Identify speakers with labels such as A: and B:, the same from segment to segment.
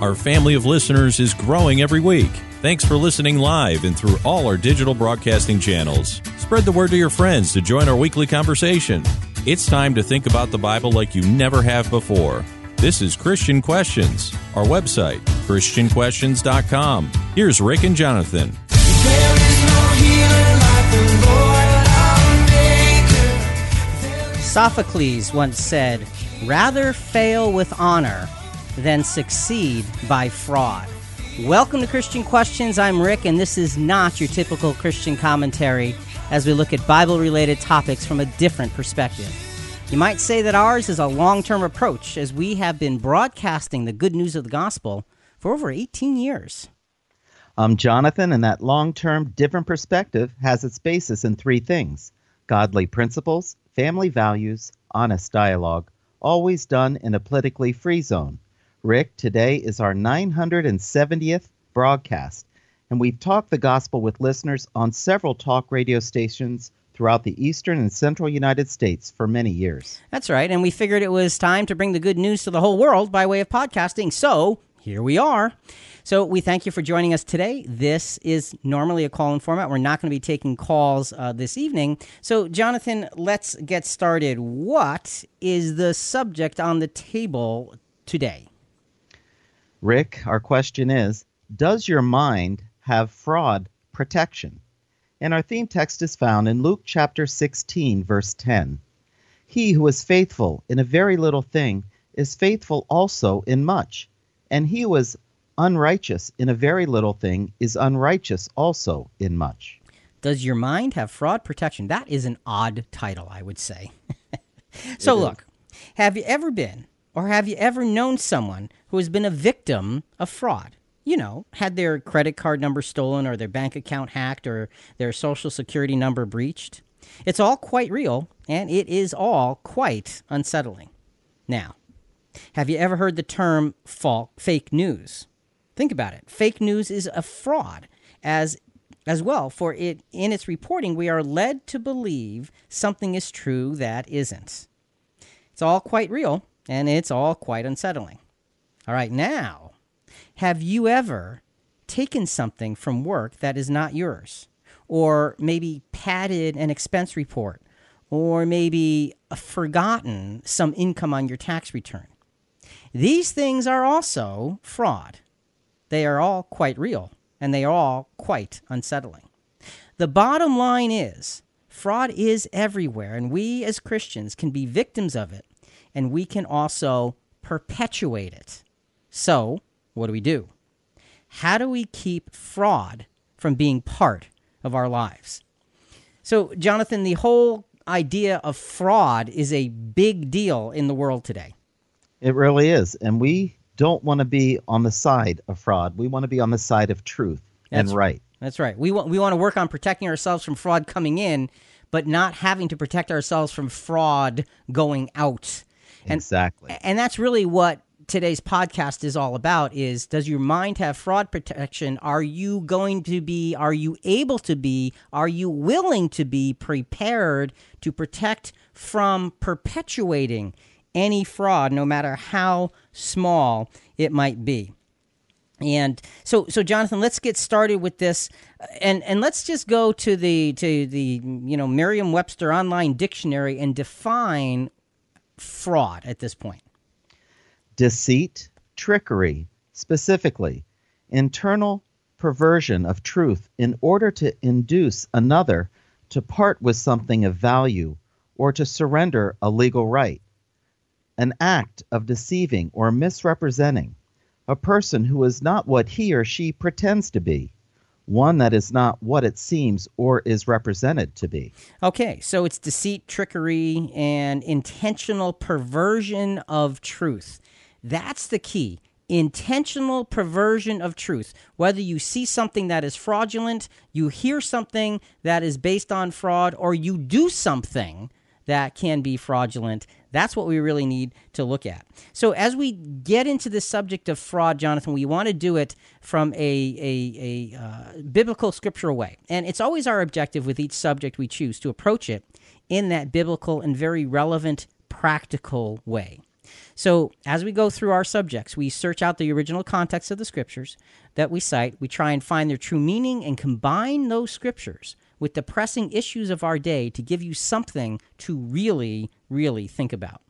A: Our family of listeners is growing every week. Thanks for listening live and through all our digital broadcasting channels. Spread the word to your friends to join our weekly conversation. It's time to think about the Bible like you never have before. This is Christian Questions, our website, ChristianQuestions.com. Here's Rick and Jonathan.
B: Sophocles once said, Rather fail with honor than succeed by fraud. Welcome to Christian Questions. I'm Rick, and this is not your typical Christian commentary as we look at Bible related topics from a different perspective. You might say that ours is a long term approach as we have been broadcasting the good news of the gospel for over 18 years.
C: I'm Jonathan, and that long term, different perspective has its basis in three things godly principles, family values, honest dialogue, always done in a politically free zone. Rick, today is our 970th broadcast, and we've talked the gospel with listeners on several talk radio stations throughout the eastern and central United States for many years.
B: That's right, and we figured it was time to bring the good news to the whole world by way of podcasting, so here we are. So we thank you for joining us today. This is normally a call in format. We're not going to be taking calls uh, this evening. So, Jonathan, let's get started. What is the subject on the table today?
C: Rick, our question is Does your mind have fraud protection? And our theme text is found in Luke chapter 16, verse 10. He who is faithful in a very little thing is faithful also in much, and he who is unrighteous in a very little thing is unrighteous also in much.
B: Does your mind have fraud protection? That is an odd title, I would say. so, look, have you ever been or have you ever known someone who has been a victim of fraud? You know, had their credit card number stolen or their bank account hacked or their social security number breached? It's all quite real and it is all quite unsettling. Now, have you ever heard the term fake news? Think about it. Fake news is a fraud as as well for it in its reporting we are led to believe something is true that isn't. It's all quite real and it's all quite unsettling. All right, now, have you ever taken something from work that is not yours or maybe padded an expense report or maybe uh, forgotten some income on your tax return? These things are also fraud. They are all quite real and they are all quite unsettling. The bottom line is fraud is everywhere, and we as Christians can be victims of it, and we can also perpetuate it. So, what do we do? How do we keep fraud from being part of our lives? So, Jonathan, the whole idea of fraud is a big deal in the world today.
C: It really is. And we don't want to be on the side of fraud. We want to be on the side of truth
B: That's
C: and right.
B: That's right. We want we want to work on protecting ourselves from fraud coming in, but not having to protect ourselves from fraud going out.
C: And, exactly.
B: And that's really what today's podcast is all about is does your mind have fraud protection are you going to be are you able to be are you willing to be prepared to protect from perpetuating any fraud, no matter how small it might be. And so, so Jonathan, let's get started with this, uh, and and let's just go to the to the you know Merriam-Webster online dictionary and define fraud at this point.
C: Deceit, trickery, specifically, internal perversion of truth in order to induce another to part with something of value or to surrender a legal right an act of deceiving or misrepresenting a person who is not what he or she pretends to be, one that is not what it seems or is represented to be.
B: Okay, so it's deceit, trickery, and intentional perversion of truth. That's the key. Intentional perversion of truth. Whether you see something that is fraudulent, you hear something that is based on fraud, or you do something that can be fraudulent. That's what we really need to look at. So, as we get into the subject of fraud, Jonathan, we want to do it from a, a, a uh, biblical, scriptural way. And it's always our objective with each subject we choose to approach it in that biblical and very relevant, practical way. So, as we go through our subjects, we search out the original context of the scriptures that we cite. We try and find their true meaning and combine those scriptures with the pressing issues of our day to give you something to really, really think about.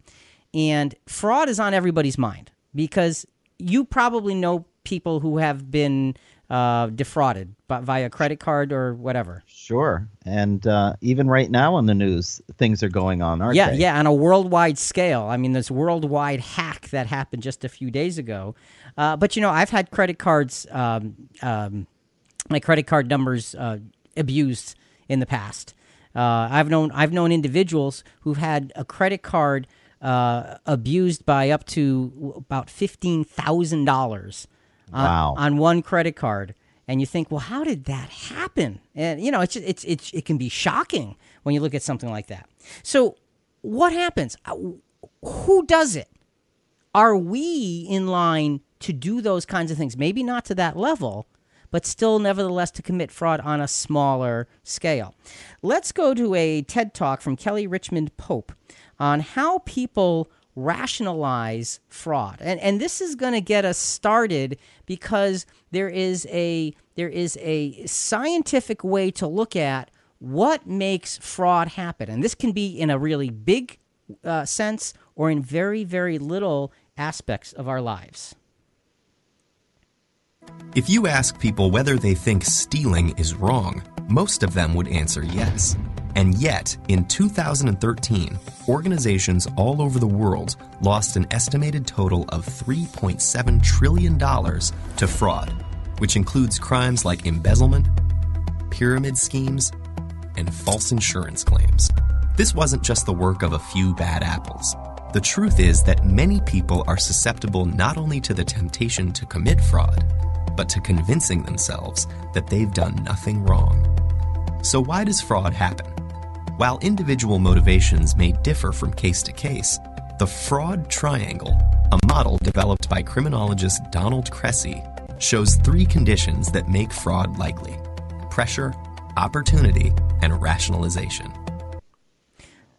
B: And fraud is on everybody's mind because you probably know people who have been uh, defrauded by, via credit card or whatever.
C: Sure. And uh, even right now in the news, things are going on, aren't
B: yeah,
C: they?
B: Yeah, yeah, on a worldwide scale. I mean, this worldwide hack that happened just a few days ago. Uh, but, you know, I've had credit cards, um, um, my credit card numbers uh, abused in the past. Uh, I've known I've known individuals who've had a credit card uh, abused by up to about fifteen thousand dollars
C: Wow.
B: on one credit card, and you think, well, how did that happen? And you know, it's it's it's it can be shocking when you look at something like that. So, what happens? Uh, Who does it? Are we in line to do those kinds of things? Maybe not to that level, but still, nevertheless, to commit fraud on a smaller scale. Let's go to a TED talk from Kelly Richmond Pope on how people rationalize fraud. And and this is going to get us started because there is a there is a scientific way to look at what makes fraud happen. And this can be in a really big uh, sense or in very very little aspects of our lives.
D: If you ask people whether they think stealing is wrong, most of them would answer yes. And yet, in 2013, organizations all over the world lost an estimated total of $3.7 trillion to fraud, which includes crimes like embezzlement, pyramid schemes, and false insurance claims. This wasn't just the work of a few bad apples. The truth is that many people are susceptible not only to the temptation to commit fraud, but to convincing themselves that they've done nothing wrong. So, why does fraud happen? While individual motivations may differ from case to case, the fraud triangle, a model developed by criminologist Donald Cressey, shows three conditions that make fraud likely pressure, opportunity, and rationalization.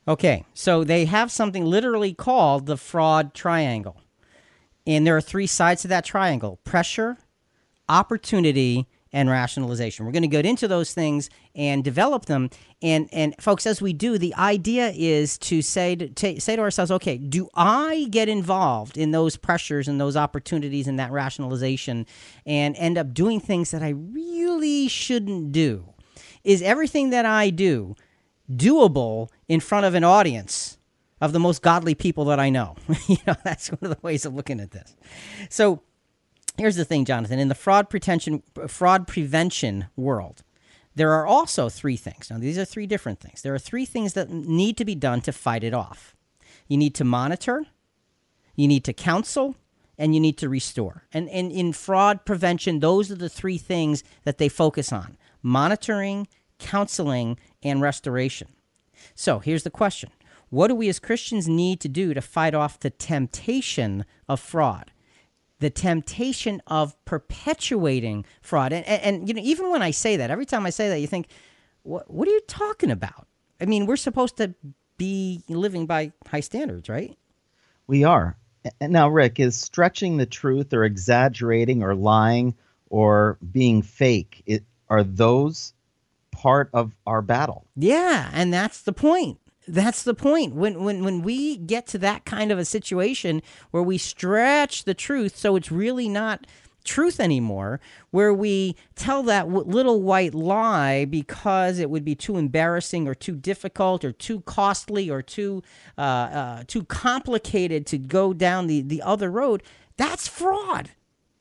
B: Okay, so they have something literally called the fraud triangle. And there are three sides to that triangle pressure, opportunity, and rationalization. We're going to get into those things and develop them. And, and folks, as we do, the idea is to say to, to, say to ourselves, okay, do I get involved in those pressures and those opportunities and that rationalization and end up doing things that I really shouldn't do? Is everything that I do doable in front of an audience of the most godly people that I know. you know, that's one of the ways of looking at this. So here's the thing, Jonathan. In the fraud prevention fraud prevention world, there are also three things. Now these are three different things. There are three things that need to be done to fight it off. You need to monitor, you need to counsel, and you need to restore. And, and in fraud prevention, those are the three things that they focus on monitoring, counseling, and restoration. So here's the question What do we as Christians need to do to fight off the temptation of fraud? The temptation of perpetuating fraud. And, and, and, you know, even when I say that, every time I say that, you think, what, what are you talking about? I mean, we're supposed to be living by high standards, right?
C: We are. Now, Rick, is stretching the truth or exaggerating or lying or being fake, it, are those part of our battle?
B: Yeah, and that's the point. That's the point. When when when we get to that kind of a situation where we stretch the truth so it's really not truth anymore, where we tell that w- little white lie because it would be too embarrassing or too difficult or too costly or too uh, uh, too complicated to go down the the other road. That's fraud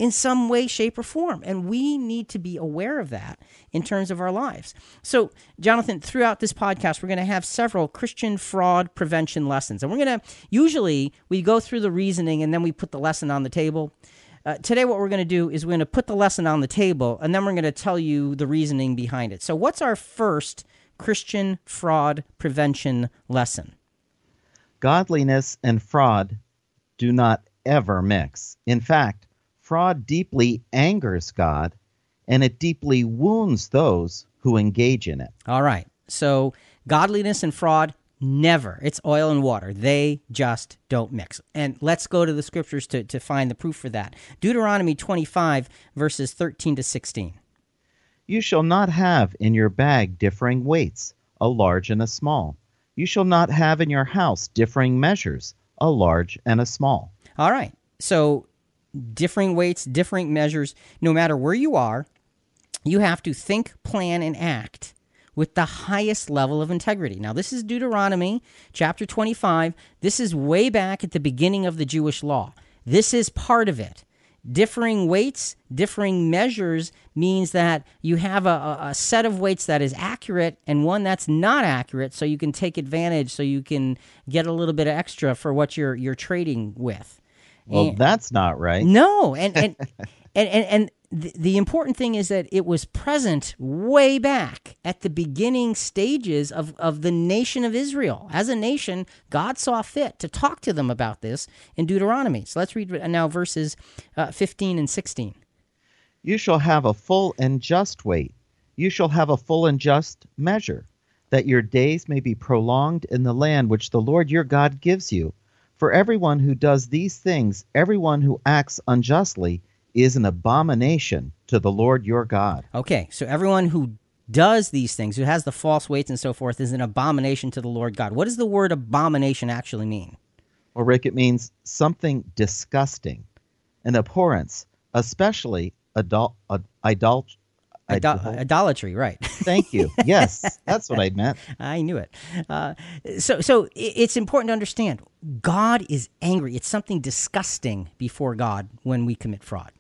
B: in some way, shape, or form. And we need to be aware of that in terms of our lives. So, Jonathan, throughout this podcast, we're going to have several Christian fraud prevention lessons. And we're going to usually we go through the reasoning and then we put the lesson on the table. Uh, today, what we're going to do is we're going to put the lesson on the table and then we're going to tell you the reasoning behind it. So, what's our first Christian fraud prevention lesson?
C: Godliness and fraud do not ever mix. In fact, fraud deeply angers God and it deeply wounds those who engage in it.
B: All right. So, godliness and fraud Never. It's oil and water. They just don't mix. And let's go to the scriptures to, to find the proof for that. Deuteronomy 25, verses 13 to 16.
C: You shall not have in your bag differing weights, a large and a small. You shall not have in your house differing measures, a large and a small.
B: All right. So, differing weights, differing measures, no matter where you are, you have to think, plan, and act with the highest level of integrity. Now, this is Deuteronomy chapter 25. This is way back at the beginning of the Jewish law. This is part of it. Differing weights, differing measures means that you have a, a, set of weights that is accurate and one that's not accurate, so you can take advantage, so you can get a little bit extra for what you're you're trading with.
C: Well, and, that's not right.
B: No, and and, and and and the, the important thing is that it was present way back at the beginning stages of, of the nation of Israel. As a nation, God saw fit to talk to them about this in Deuteronomy. So let's read now verses uh, 15 and 16.
C: You shall have a full and just weight. You shall have a full and just measure, that your days may be prolonged in the land which the Lord your God gives you. For everyone who does these things, everyone who acts unjustly, is an abomination to the Lord your God.
B: Okay, so everyone who does these things, who has the false weights and so forth, is an abomination to the Lord God. What does the word abomination actually mean?
C: Well, Rick, it means something disgusting, an abhorrence, especially adult, ad, idol,
B: idolatry, right?
C: Thank you. Yes, that's what I meant.
B: I knew it. Uh, so, so it's important to understand God is angry. It's something disgusting before God when we commit fraud.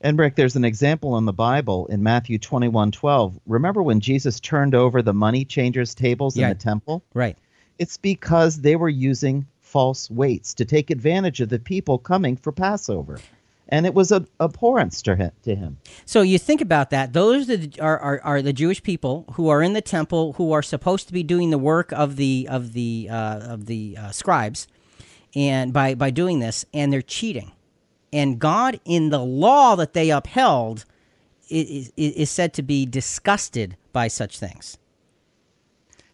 C: And Rick, there's an example in the Bible in Matthew 21 12. Remember when Jesus turned over the money changers' tables yeah. in the temple?
B: Right.
C: It's because they were using false weights to take advantage of the people coming for Passover. And it was a abhorrence to him. To him.
B: So you think about that. Those are, are, are the Jewish people who are in the temple, who are supposed to be doing the work of the of the uh, of the uh, scribes, and by by doing this, and they're cheating and God, in the law that they upheld, is, is said to be disgusted by such things.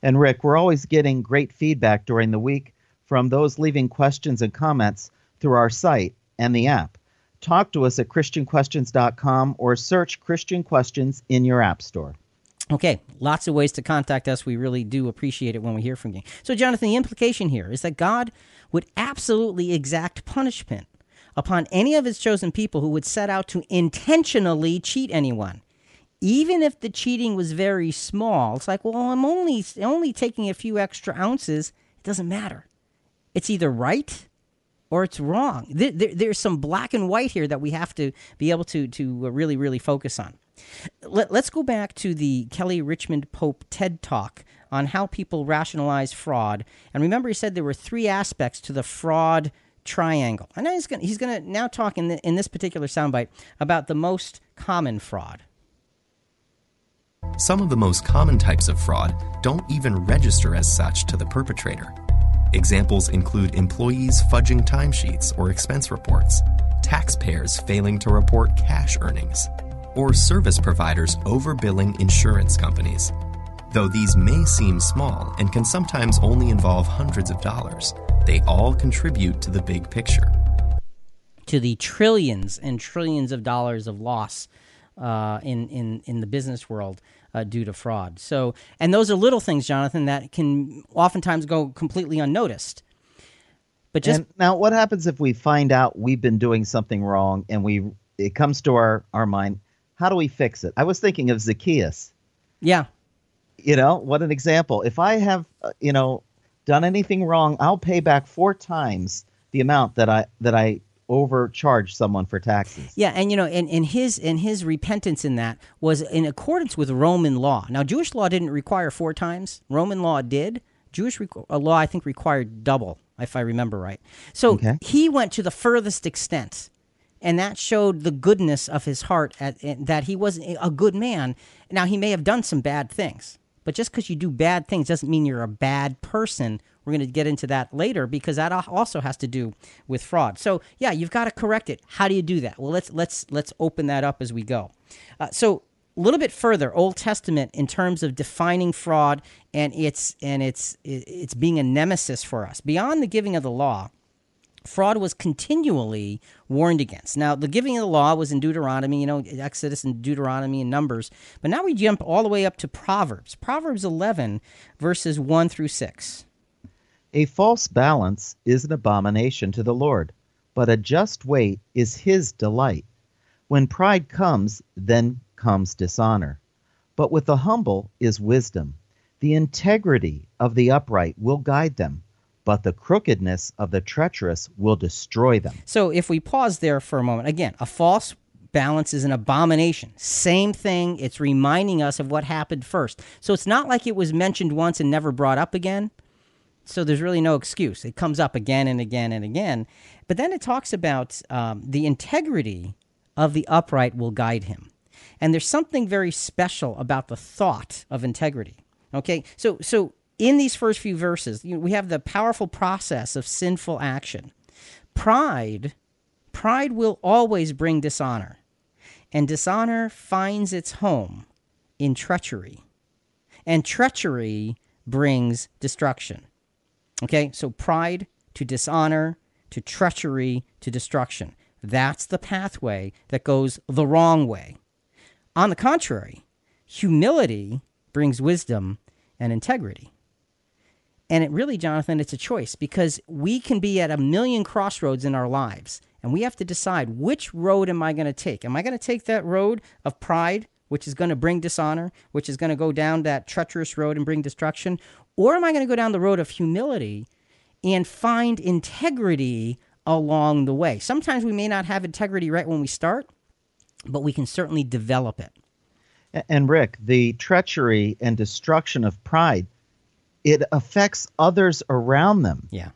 C: And Rick, we're always getting great feedback during the week from those leaving questions and comments through our site and the app. Talk to us at ChristianQuestions.com or search Christian Questions in your app store.
B: Okay, lots of ways to contact us. We really do appreciate it when we hear from you. So, Jonathan, the implication here is that God would absolutely exact punishment upon any of his chosen people who would set out to intentionally cheat anyone. Even if the cheating was very small, it's like, well, I'm only only taking a few extra ounces. It doesn't matter. It's either right or it's wrong. There, there, there's some black and white here that we have to be able to to uh, really really focus on. Let, us go back to the Kelly Richmond Pope TED Talk on how people rationalize fraud. And remember, he said there were three aspects to the fraud triangle. And he's going he's going to now talk in, the, in this particular soundbite about the most common fraud.
D: Some of the most common types of fraud don't even register as such to the perpetrator. Examples include employees fudging timesheets or expense reports, taxpayers failing to report cash earnings, or service providers overbilling insurance companies. Though these may seem small and can sometimes only involve hundreds of dollars, they all contribute to the big picture.
B: To the trillions and trillions of dollars of loss uh, in, in, in the business world uh, due to fraud. So, and those are little things, Jonathan, that can oftentimes go completely unnoticed.
C: But just and now, what happens if we find out we've been doing something wrong and we it comes to our our mind? How do we fix it? I was thinking of Zacchaeus.
B: Yeah.
C: You know, what an example. If I have, uh, you know, done anything wrong, I'll pay back four times the amount that I that I overcharged someone for taxes.
B: Yeah, and you know, and, and his and his repentance in that was in accordance with Roman law. Now, Jewish law didn't require four times. Roman law did. Jewish rec- uh, law, I think, required double, if I remember right. So okay. he went to the furthest extent, and that showed the goodness of his heart. At, that he was a good man. Now he may have done some bad things, but just because you do bad things doesn't mean you're a bad person. We're going to get into that later because that also has to do with fraud. So yeah, you've got to correct it. How do you do that? Well, let's let's let's open that up as we go. Uh, so a little bit further, Old Testament in terms of defining fraud and its and its it's being a nemesis for us. Beyond the giving of the law, fraud was continually warned against. Now, the giving of the law was in Deuteronomy, you know, Exodus and Deuteronomy and Numbers, but now we jump all the way up to Proverbs. Proverbs 11 verses 1 through 6.
C: A false balance is an abomination to the Lord, but a just weight is his delight. When pride comes, then comes dishonor. But with the humble is wisdom. The integrity of the upright will guide them, but the crookedness of the treacherous will destroy them.
B: So if we pause there for a moment, again, a false balance is an abomination. Same thing, it's reminding us of what happened first. So it's not like it was mentioned once and never brought up again. So there's really no excuse. It comes up again and again and again. But then it talks about um, the integrity of the upright will guide him. And there's something very special about the thought of integrity. Okay, so so in these first few verses, you know, we have the powerful process of sinful action. Pride, pride will always bring dishonor, and dishonor finds its home in treachery, and treachery brings destruction. Okay, so pride to dishonor to treachery to destruction. That's the pathway that goes the wrong way. On the contrary, humility brings wisdom and integrity. And it really, Jonathan, it's a choice because we can be at a million crossroads in our lives and we have to decide which road am I going to take? Am I going to take that road of pride, which is going to bring dishonor, which is going to go down that treacherous road and bring destruction? Or am I going to go down the road of humility and find integrity along the way. Sometimes we may not have integrity right when we start, but we can certainly develop it.
C: And Rick, the treachery and destruction of pride, it affects others around them.
B: Yeah.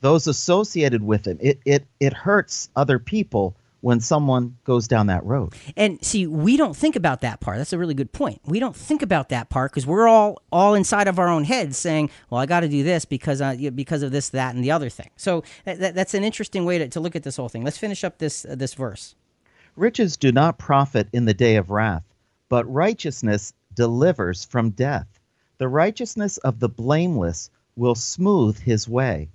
C: Those associated with them. It it it hurts other people when someone goes down that road.
B: And see, we don't think about that part. That's a really good point. We don't think about that part because we're all all inside of our own heads saying, "Well, I got to do this because uh, because of this, that, and the other thing." So that, that's an interesting way to, to look at this whole thing. Let's finish up this uh, this verse.
C: Riches do not profit in the day of wrath, but righteousness delivers from death. The righteousness of the blameless will smooth his way,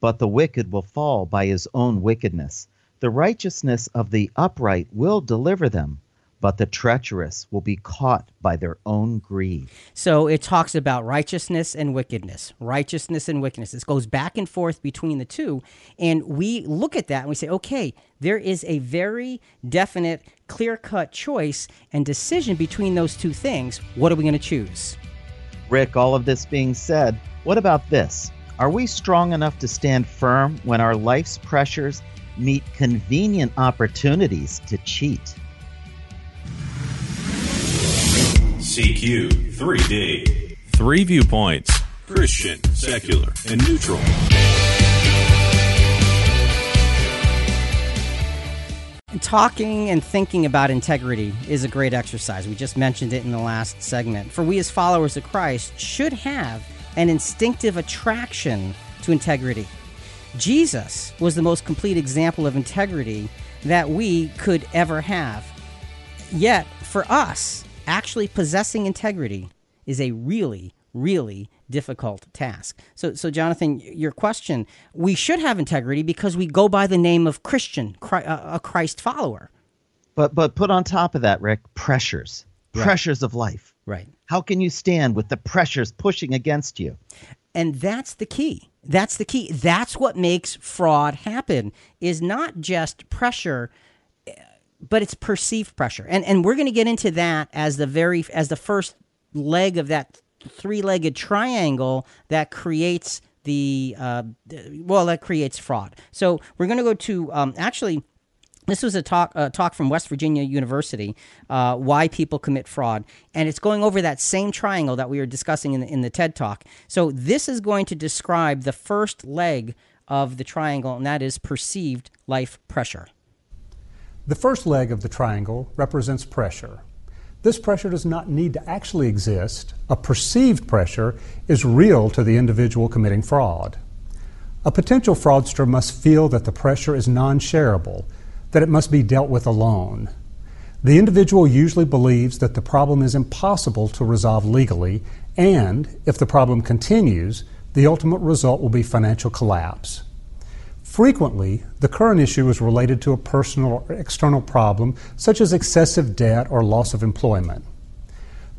C: but the wicked will fall by his own wickedness. The righteousness of the upright will deliver them, but the treacherous will be caught by their own greed.
B: So it talks about righteousness and wickedness, righteousness and wickedness. It goes back and forth between the two. And we look at that and we say, okay, there is a very definite, clear cut choice and decision between those two things. What are we going to choose?
C: Rick, all of this being said, what about this? Are we strong enough to stand firm when our life's pressures meet convenient opportunities to cheat.
A: CQ 3D. Three viewpoints Christian, secular, and neutral.
B: Talking and thinking about integrity is a great exercise. We just mentioned it in the last segment. For we, as followers of Christ, should have an instinctive attraction to integrity. Jesus was the most complete example of integrity that we could ever have. Yet, for us, actually possessing integrity is a really, really difficult task. So, so Jonathan, your question: we should have integrity because we go by the name of Christian, uh, a Christ follower.
C: But, but put on top of that, Rick, pressures, right. pressures of life.
B: Right.
C: How can you stand with the pressures pushing against you?
B: And that's the key. That's the key. That's what makes fraud happen is not just pressure but it's perceived pressure. And and we're going to get into that as the very as the first leg of that three-legged triangle that creates the uh, well that creates fraud. So we're going to go to um, actually this was a talk a talk from West Virginia University, uh, why people commit fraud, and it's going over that same triangle that we were discussing in the, in the TED talk. So this is going to describe the first leg of the triangle, and that is perceived life pressure.
E: The first leg of the triangle represents pressure. This pressure does not need to actually exist. A perceived pressure is real to the individual committing fraud. A potential fraudster must feel that the pressure is non shareable that it must be dealt with alone. The individual usually believes that the problem is impossible to resolve legally, and if the problem continues, the ultimate result will be financial collapse. Frequently, the current issue is related to a personal or external problem, such as excessive debt or loss of employment.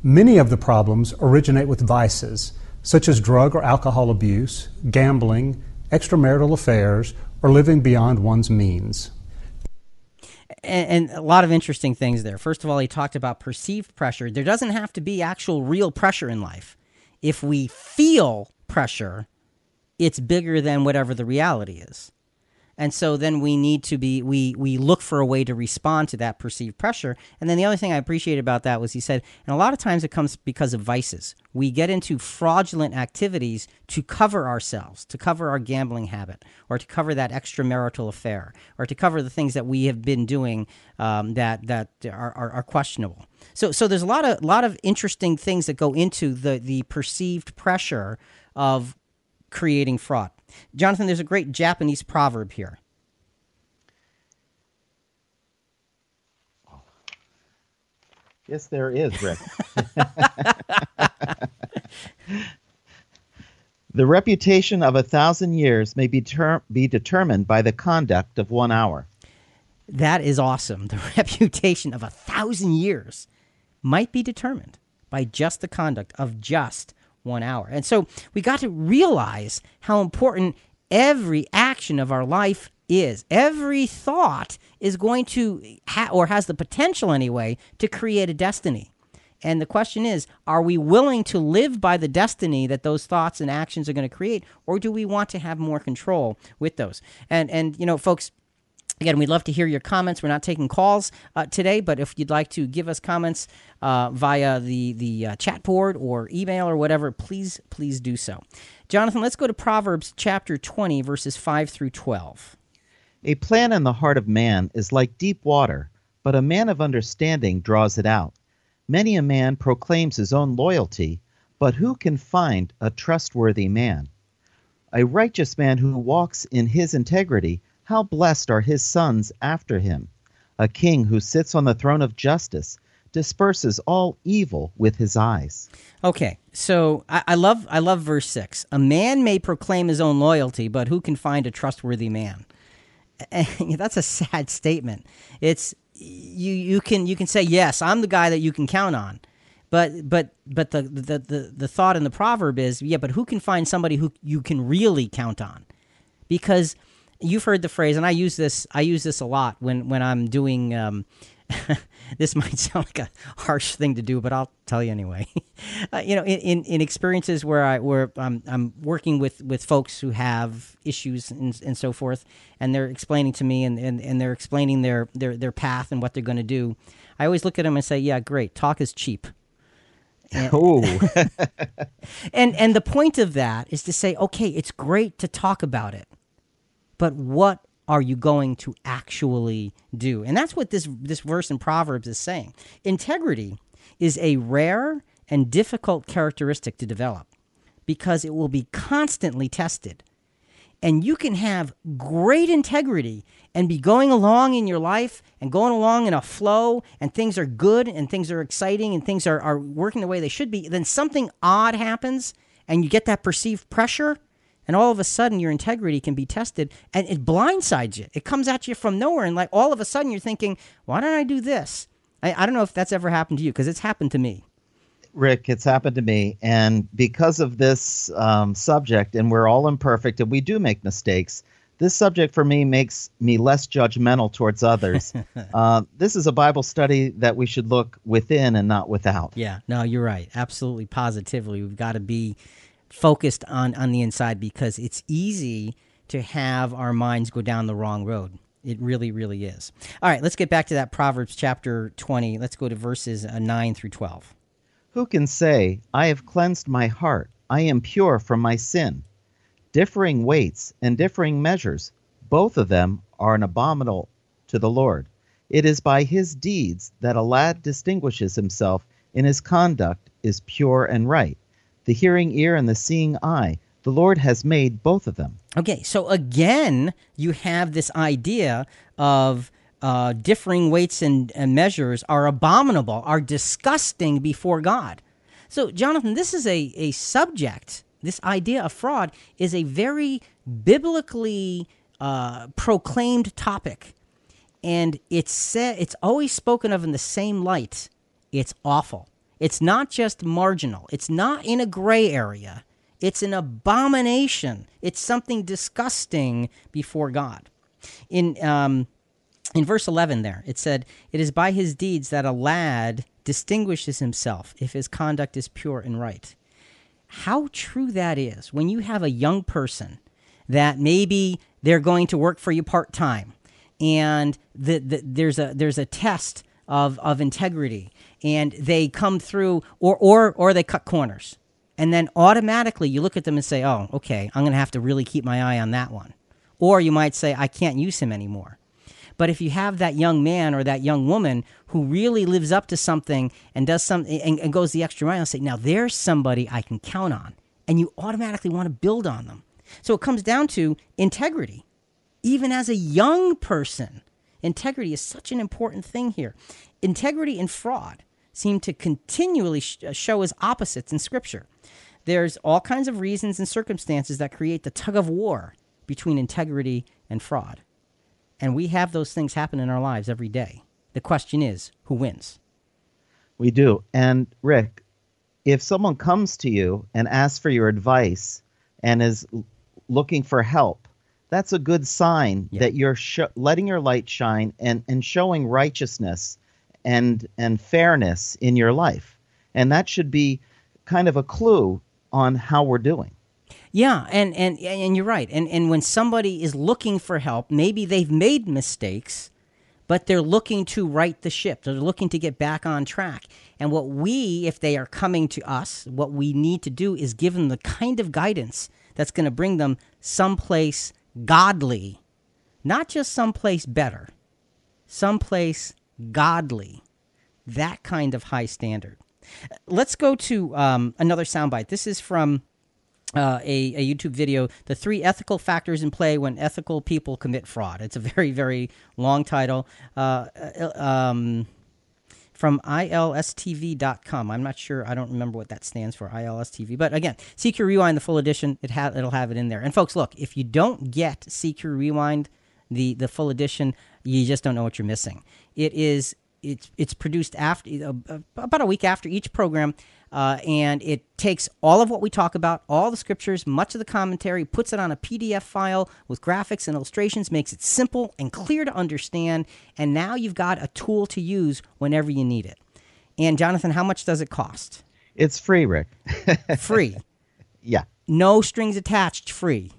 E: Many of the problems originate with vices, such as drug or alcohol abuse, gambling, extramarital affairs, or living beyond one's means.
B: And, a lot of interesting things there. First of all, he talked about perceived pressure. There doesn't have to be actual real pressure in life. If we feel pressure, it's bigger than whatever the reality is and so then we need to be we we look for a way to respond to that perceived pressure. And then the other thing i appreciated about that was he said and a lot of times it comes because of vices. We get into fraudulent activities to cover ourselves to cover our gambling habit or to cover that extramarital affair or to cover the things that we have been doing um, that that are, are, are questionable. So so there's a lot of lot of interesting things that go into the the perceived pressure of creating fraud Jonathan, there's a great Japanese proverb here.
C: Yes, there is, Rick. the reputation of a thousand years may be, ter- be determined by the conduct of one hour.
B: That is awesome. The reputation of a thousand years might be determined by just the conduct of just one hour. And so we got to realize how important every action of our life is. Every thought is going to, ha- or has the potential anyway, to create a destiny. And the question is, are we willing to live by the destiny that those thoughts and actions are going to create, or do we want to have more control with those? And and you know, folks, Again, we'd love to hear your comments. We're not taking calls uh, today, but if you'd like to give us comments uh, via the the uh, chat board or email or whatever, please please do so. Jonathan, let's go to Proverbs chapter 20, verses 5 through 12.
C: A plan in the heart of man is like deep water, but a man of understanding draws it out. Many a man proclaims his own loyalty, but who can find a trustworthy man? A righteous man who walks in his integrity how blessed are his sons after him! A king who sits on the throne of justice disperses all evil with his eyes.
B: Okay, so I, I, love I love verse six. A man may proclaim his own loyalty, but who can find a trustworthy man? That's a sad statement. It's you you can you can say yes, I'm the guy that you can count on. But but but the the, the, the thought in the proverb is yeah, but who can find somebody who you can really count on? Because you've heard the phrase, and I use this. I use this a lot when when I'm doing. Um, this might sound like a harsh thing to do, but I'll tell you anyway. uh, you know, in, in, in, experiences where I where I'm, I'm working with, with folks who have issues and, and so forth, and they're explaining to me and, and, and they're explaining their, their, their path and what they're going to do, I always look at them and say, "Yeah, great. Talk is cheap."
C: And,
B: and and the point of that is to say, okay, it's great to talk about it but what are you going to actually do? And that's what this this verse in Proverbs is saying. Integrity is a rare and difficult characteristic to develop because it will be constantly tested. And you can have great integrity and be going along in your life and going along in a flow and things are good and things are exciting and things are, are working the way they should be. Then something odd happens and you get that perceived pressure and all of a sudden your integrity can be tested and it blindsides you. It comes at you from nowhere, and like all of a sudden you're thinking, why don't I do this? I, I don't know if that's ever happened to you because it's happened to me.
C: Rick, it's happened to me. And because of this um, subject, and we're all imperfect and we do make mistakes, this subject for me makes me less judgmental towards others. uh, this is a Bible study that we should look within and not without.
B: Yeah, no, you're right. Absolutely, positively. We've got to be focused on on the inside because it's easy to have our minds go down the wrong road. It really, really is. All right, let's get back to that Proverbs chapter 20. Let's go to verses uh, 9 through 12.
C: Who can say, I have cleansed my heart, I am pure from my sin? Differing weights and differing measures, both of them are an abominable to the Lord. It is by his deeds that a lad distinguishes himself, in his conduct is pure and right the hearing ear and the seeing eye. The Lord has made both of them.
B: Okay, so again, you have this idea of uh, differing weights and, and measures are abominable, are disgusting before God. So, Jonathan, this is a, a subject, this idea of fraud is a very biblically uh, proclaimed topic. And it's, it's always spoken of in the same light. It's awful. It's not just marginal, it's not in a gray area. It's an abomination. It's something disgusting before God. In um, in verse 11 there it said it is by his deeds that a lad distinguishes himself if his conduct is pure and right how true that is when you have a young person that maybe they're going to work for you part-time and the, the, there's a there's a test of, of integrity and they come through or, or or they cut corners and then automatically you look at them and say oh okay i'm going to have to really keep my eye on that one or you might say i can't use him anymore but if you have that young man or that young woman who really lives up to something and does something and, and goes the extra mile and say, now there's somebody I can count on, and you automatically want to build on them. So it comes down to integrity. Even as a young person, integrity is such an important thing here. Integrity and fraud seem to continually sh- uh, show as opposites in Scripture. There's all kinds of reasons and circumstances that create the tug of war between integrity and fraud. And we have those things happen in our lives every day. The question is, who wins?
C: We do. And Rick, if someone comes to you and asks for your advice and is looking for help, that's a good sign yep. that you're sh- letting your light shine and, and showing righteousness and and fairness in your life. And that should be kind of a clue on how we're doing.
B: Yeah, and, and and you're right. And and when somebody is looking for help, maybe they've made mistakes, but they're looking to right the ship. They're looking to get back on track. And what we, if they are coming to us, what we need to do is give them the kind of guidance that's going to bring them someplace godly, not just someplace better, someplace godly. That kind of high standard. Let's go to um, another soundbite. This is from uh, a, a, YouTube video, The Three Ethical Factors in Play When Ethical People Commit Fraud. It's a very, very long title. Uh, uh um, from ilstv.com. I'm not sure. I don't remember what that stands for, ilstv. But again, CQ Rewind, the full edition, it ha- it'll have it in there. And folks, look, if you don't get CQ Rewind, the, the full edition, you just don't know what you're missing. It is it's it's produced after uh, about a week after each program uh, and it takes all of what we talk about, all the scriptures, much of the commentary, puts it on a PDF file with graphics and illustrations, makes it simple and clear to understand. And now you've got a tool to use whenever you need it. And Jonathan, how much does it cost?
C: It's free, Rick.
B: free.
C: Yeah.
B: No strings attached, free.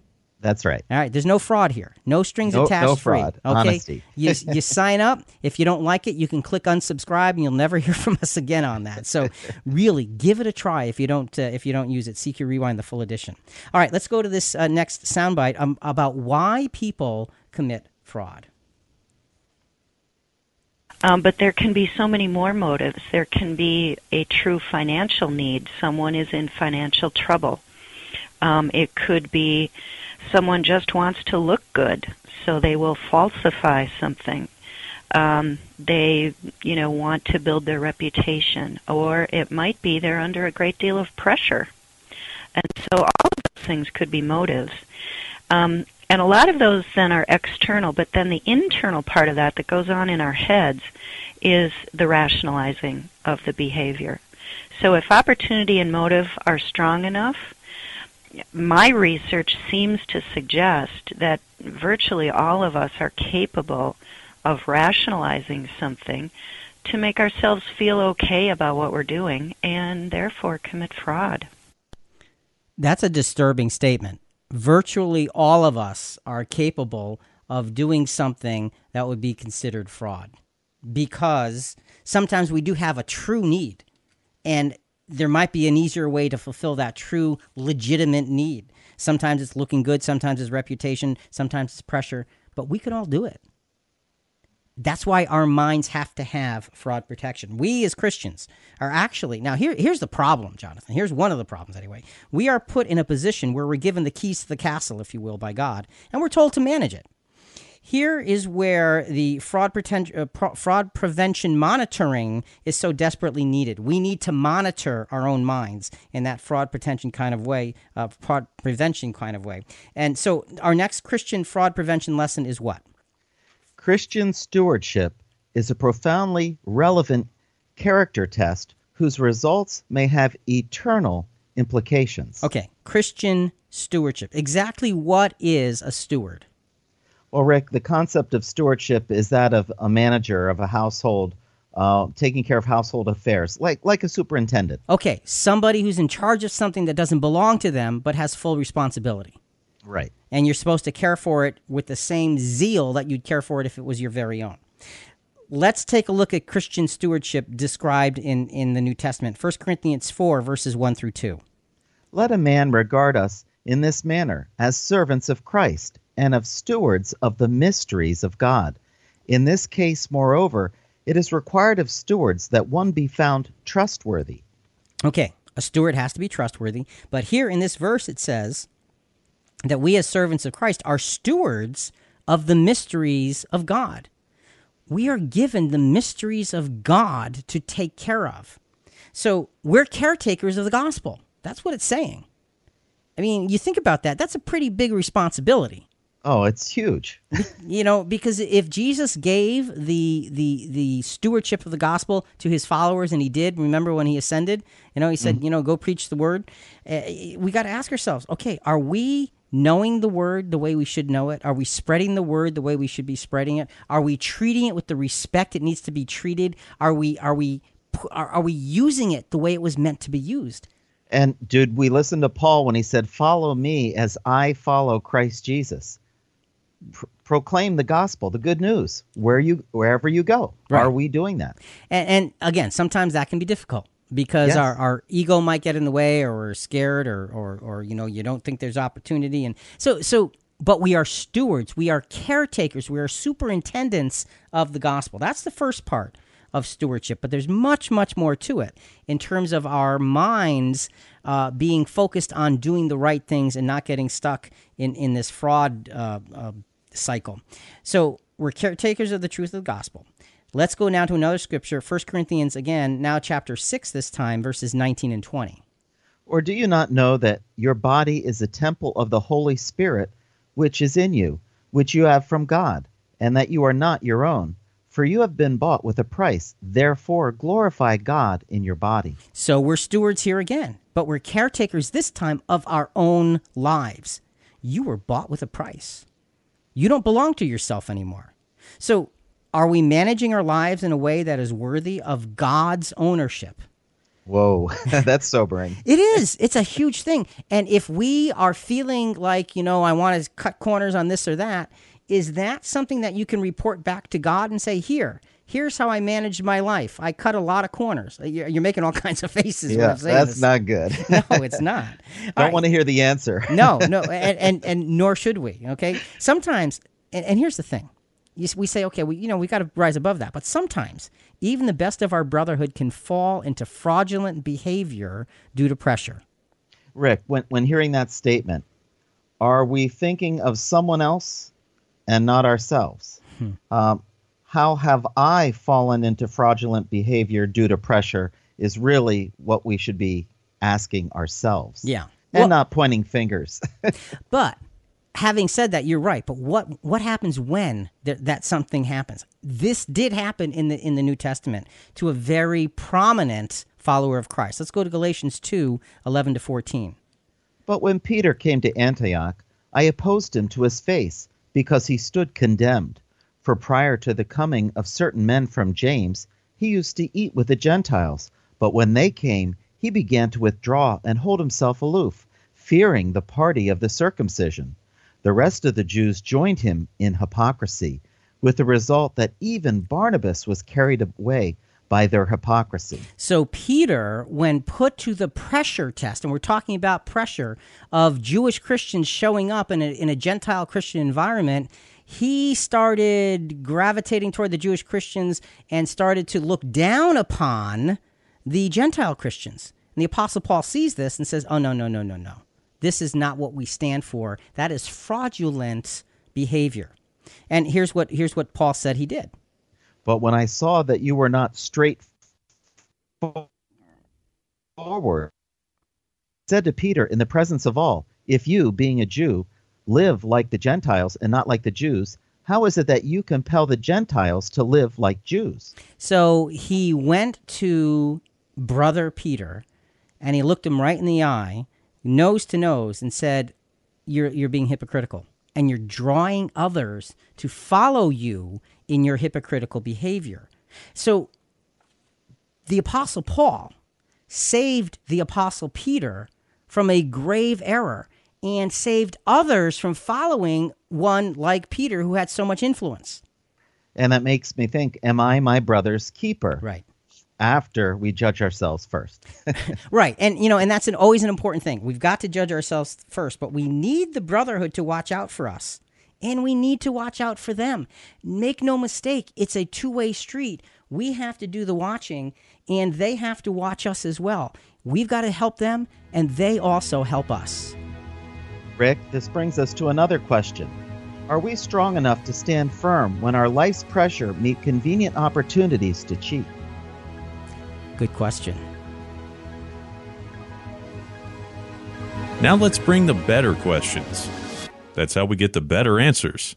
C: That's right.
B: All right. There's no fraud here. No strings no, attached.
C: No
B: free.
C: fraud.
B: Okay.
C: Honesty.
B: you you sign up. If you don't like it, you can click unsubscribe, and you'll never hear from us again on that. So really, give it a try. If you don't uh, if you don't use it, CQ Rewind the full edition. All right. Let's go to this uh, next soundbite um, about why people commit fraud.
F: Um, but there can be so many more motives. There can be a true financial need. Someone is in financial trouble. Um, it could be someone just wants to look good, so they will falsify something. Um, they, you know, want to build their reputation, or it might be they're under a great deal of pressure. And so all of those things could be motives. Um, and a lot of those then are external, but then the internal part of that that goes on in our heads is the rationalizing of the behavior. So if opportunity and motive are strong enough, my research seems to suggest that virtually all of us are capable of rationalizing something to make ourselves feel okay about what we're doing and therefore commit fraud.
B: That's a disturbing statement. Virtually all of us are capable of doing something that would be considered fraud because sometimes we do have a true need. And there might be an easier way to fulfill that true legitimate need. Sometimes it's looking good, sometimes it's reputation, sometimes it's pressure, but we can all do it. That's why our minds have to have fraud protection. We as Christians are actually now here here's the problem, Jonathan. Here's one of the problems anyway. We are put in a position where we're given the keys to the castle, if you will, by God, and we're told to manage it. Here is where the fraud, preten- uh, pro- fraud prevention monitoring is so desperately needed. We need to monitor our own minds in that fraud prevention kind of way, uh, fraud prevention kind of way. And so, our next Christian fraud prevention lesson is what?
C: Christian stewardship is a profoundly relevant character test whose results may have eternal implications.
B: Okay, Christian stewardship. Exactly what is a steward?
C: Well, Rick, the concept of stewardship is that of a manager of a household uh, taking care of household affairs, like like a superintendent.
B: Okay, somebody who's in charge of something that doesn't belong to them but has full responsibility.
C: Right.
B: And you're supposed to care for it with the same zeal that you'd care for it if it was your very own. Let's take a look at Christian stewardship described in, in the New Testament. 1 Corinthians 4, verses 1 through 2.
C: Let a man regard us in this manner as servants of Christ and of stewards of the mysteries of God. In this case, moreover, it is required of stewards that one be found trustworthy.
B: Okay, a steward has to be trustworthy. But here in this verse, it says that we, as servants of Christ, are stewards of the mysteries of God. We are given the mysteries of God to take care of. So we're caretakers of the gospel. That's what it's saying. I mean, you think about that, that's a pretty big responsibility.
C: Oh, it's huge.
B: you know, because if Jesus gave the the the stewardship of the gospel to his followers, and he did, remember when he ascended, you know, he said, mm-hmm. you know, go preach the word. Uh, we got to ask ourselves, okay, are we knowing the word the way we should know it? Are we spreading the word the way we should be spreading it? Are we treating it with the respect it needs to be treated? Are we are we are, are we using it the way it was meant to be used?
C: And did we listen to Paul when he said, "Follow me as I follow Christ Jesus"? Proclaim the gospel, the good news, where you wherever you go. Right. Are we doing that?
B: And, and, again, sometimes that can be difficult because yes. our, our ego might get in the way, or we're scared, or, or or you know you don't think there's opportunity, and so so. But we are stewards, we are caretakers, we are superintendents of the gospel. That's the first part of stewardship. But there's much, much more to it in terms of our minds uh, being focused on doing the right things and not getting stuck in, in this fraud uh, uh, cycle. So we're caretakers of the truth of the gospel. Let's go now to another scripture, 1 Corinthians again, now chapter 6 this time, verses 19 and 20.
C: Or do you not know that your body is a temple of the Holy Spirit, which is in you, which you have from God, and that you are not your own? For you have been bought with a price. Therefore, glorify God in your body.
B: So we're stewards here again, but we're caretakers this time of our own lives. You were bought with a price. You don't belong to yourself anymore. So, are we managing our lives in a way that is worthy of God's ownership?
C: Whoa, that's sobering.
B: it is. It's a huge thing. And if we are feeling like, you know, I want to cut corners on this or that, is that something that you can report back to God and say, here, here's how I managed my life. I cut a lot of corners. You're, making all kinds of faces.
C: Yeah, that's
B: this.
C: not good.
B: no, it's not.
C: Don't right. want to hear the answer.
B: no, no, and, and, and nor should we. Okay, sometimes, and, and here's the thing: we say, okay, we you know we got to rise above that, but sometimes even the best of our brotherhood can fall into fraudulent behavior due to pressure.
C: Rick, when when hearing that statement, are we thinking of someone else and not ourselves? Hmm. Um, how have I fallen into fraudulent behavior due to pressure is really what we should be asking ourselves.
B: Yeah.
C: And well, not pointing fingers.
B: but having said that, you're right. But what what happens when th- that something happens? This did happen in the in the New Testament to a very prominent follower of Christ. Let's go to Galatians 2, 11 to 14.
C: But when Peter came to Antioch, I opposed him to his face because he stood condemned. For prior to the coming of certain men from James, he used to eat with the Gentiles. But when they came, he began to withdraw and hold himself aloof, fearing the party of the circumcision. The rest of the Jews joined him in hypocrisy, with the result that even Barnabas was carried away by their hypocrisy.
B: So, Peter, when put to the pressure test, and we're talking about pressure of Jewish Christians showing up in a, in a Gentile Christian environment, he started gravitating toward the Jewish Christians and started to look down upon the Gentile Christians. And the Apostle Paul sees this and says, Oh, no, no, no, no, no. This is not what we stand for. That is fraudulent behavior. And here's what here's what Paul said he did.
C: But when I saw that you were not straightforward, said to Peter in the presence of all, If you, being a Jew, live like the Gentiles and not like the Jews, how is it that you compel the Gentiles to live like Jews?
B: So he went to brother Peter and he looked him right in the eye, nose to nose, and said, You're, you're being hypocritical and you're drawing others to follow you in your hypocritical behavior. So the Apostle Paul saved the Apostle Peter from a grave error and saved others from following one like Peter who had so much influence.
C: And that makes me think, am I my brother's keeper?
B: Right.
C: After we judge ourselves first.
B: right. And you know, and that's an always an important thing. We've got to judge ourselves first, but we need the brotherhood to watch out for us. And we need to watch out for them. Make no mistake, it's a two-way street. We have to do the watching and they have to watch us as well. We've got to help them and they also help us.
C: Rick, this brings us to another question. Are we strong enough to stand firm when our life's pressure meet convenient opportunities to cheat?
B: Good question.
A: Now let's bring the better questions. That's how we get the better answers.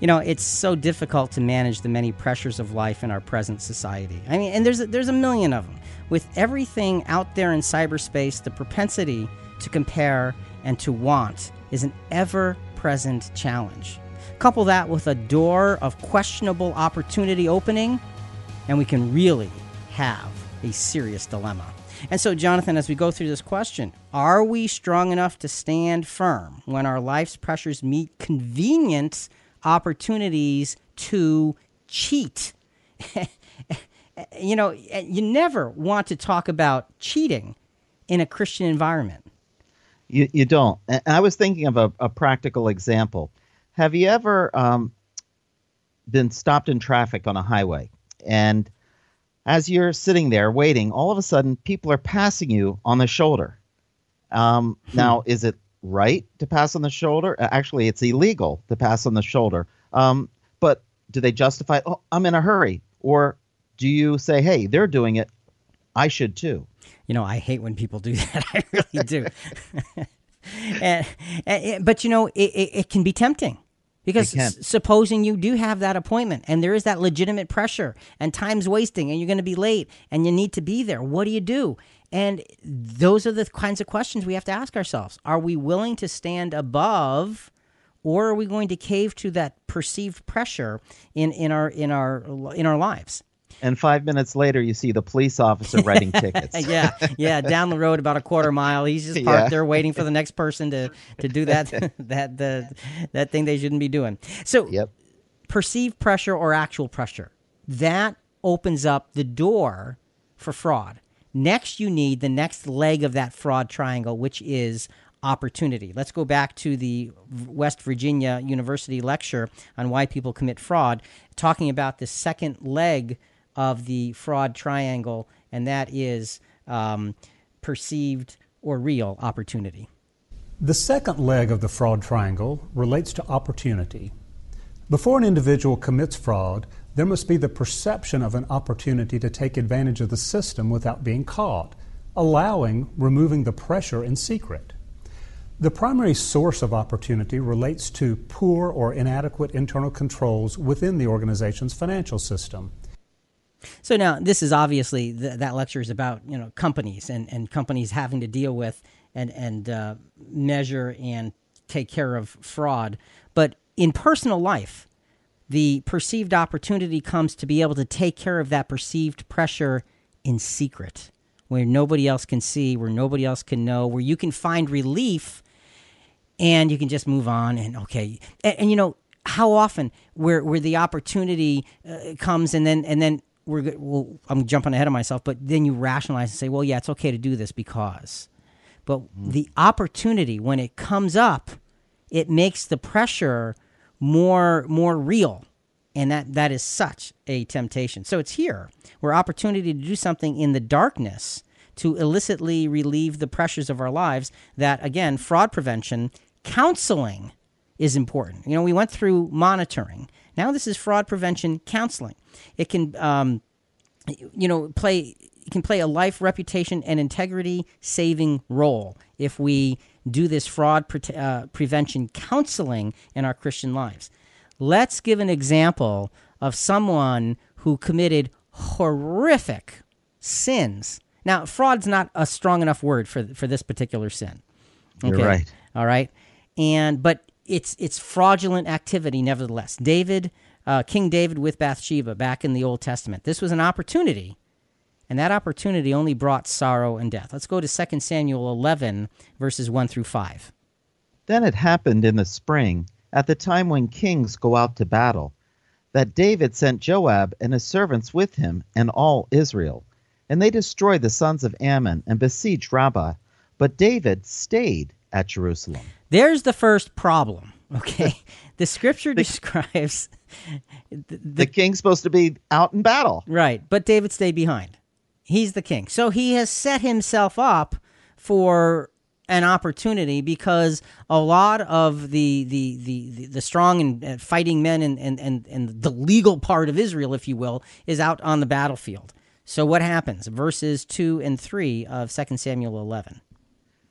B: You know, it's so difficult to manage the many pressures of life in our present society. I mean, and there's a, there's a million of them. With everything out there in cyberspace, the propensity to compare and to want is an ever present challenge. Couple that with a door of questionable opportunity opening, and we can really have a serious dilemma. And so, Jonathan, as we go through this question, are we strong enough to stand firm when our life's pressures meet convenient opportunities to cheat? you know, you never want to talk about cheating in a Christian environment.
C: You, you don't. And I was thinking of a, a practical example. Have you ever um, been stopped in traffic on a highway? And as you're sitting there waiting, all of a sudden people are passing you on the shoulder. Um, hmm. now, is it right to pass on the shoulder? Actually, it's illegal to pass on the shoulder. Um, but do they justify, oh, I'm in a hurry? Or do you say, hey, they're doing it, I should too?
B: You know, I hate when people do that. I really do. and, and, but you know, it, it, it can be tempting. Because s- supposing you do have that appointment and there is that legitimate pressure and time's wasting and you're going to be late and you need to be there, what do you do? And those are the kinds of questions we have to ask ourselves. Are we willing to stand above or are we going to cave to that perceived pressure in, in our in our in our lives?
C: And five minutes later you see the police officer writing tickets.
B: yeah, yeah, down the road about a quarter mile. He's just parked yeah. there waiting for the next person to to do that that the that thing they shouldn't be doing. So,
C: yep.
B: perceived pressure or actual pressure that opens up the door for fraud. Next, you need the next leg of that fraud triangle, which is opportunity. Let's go back to the West Virginia University lecture on why people commit fraud, talking about the second leg of the fraud triangle, and that is um, perceived or real opportunity.
E: The second leg of the fraud triangle relates to opportunity. Before an individual commits fraud, there must be the perception of an opportunity to take advantage of the system without being caught, allowing removing the pressure in secret. The primary source of opportunity relates to poor or inadequate internal controls within the organization's financial system.
B: So now this is obviously th- that lecture is about you know companies and, and companies having to deal with and and uh, measure and take care of fraud. But in personal life, the perceived opportunity comes to be able to take care of that perceived pressure in secret, where nobody else can see, where nobody else can know, where you can find relief, and you can just move on. And okay, and, and you know how often where where the opportunity uh, comes and then and then we're well, I'm jumping ahead of myself, but then you rationalize and say, well, yeah, it's okay to do this because. But mm. the opportunity when it comes up, it makes the pressure more more real, and that that is such a temptation. So it's here where opportunity to do something in the darkness to illicitly relieve the pressures of our lives, that again, fraud prevention, counseling is important. You know, we went through monitoring. Now this is fraud prevention counseling. It can, um, you know, play it can play a life, reputation, and integrity saving role if we do this fraud pre- uh, prevention counseling in our Christian lives. Let's give an example of someone who committed horrific sins. Now, fraud's not a strong enough word for for this particular sin.
C: You're right.
B: All right. And but it's it's fraudulent activity nevertheless. David, uh, King David with Bathsheba back in the Old Testament. This was an opportunity, and that opportunity only brought sorrow and death. Let's go to 2 Samuel 11 verses 1 through 5.
C: Then it happened in the spring, at the time when kings go out to battle, that David sent Joab and his servants with him and all Israel. And they destroyed the sons of Ammon and besieged Rabbah. But David stayed at Jerusalem.
B: There's the first problem. Okay, the scripture describes
C: The, the king's supposed to be out in battle.
B: right, but David stayed behind. He's the king, so he has set himself up for an opportunity because a lot of the the the, the, the strong and uh, fighting men and, and, and, and the legal part of Israel, if you will, is out on the battlefield. So what happens? Verses two and three of 2 Samuel eleven.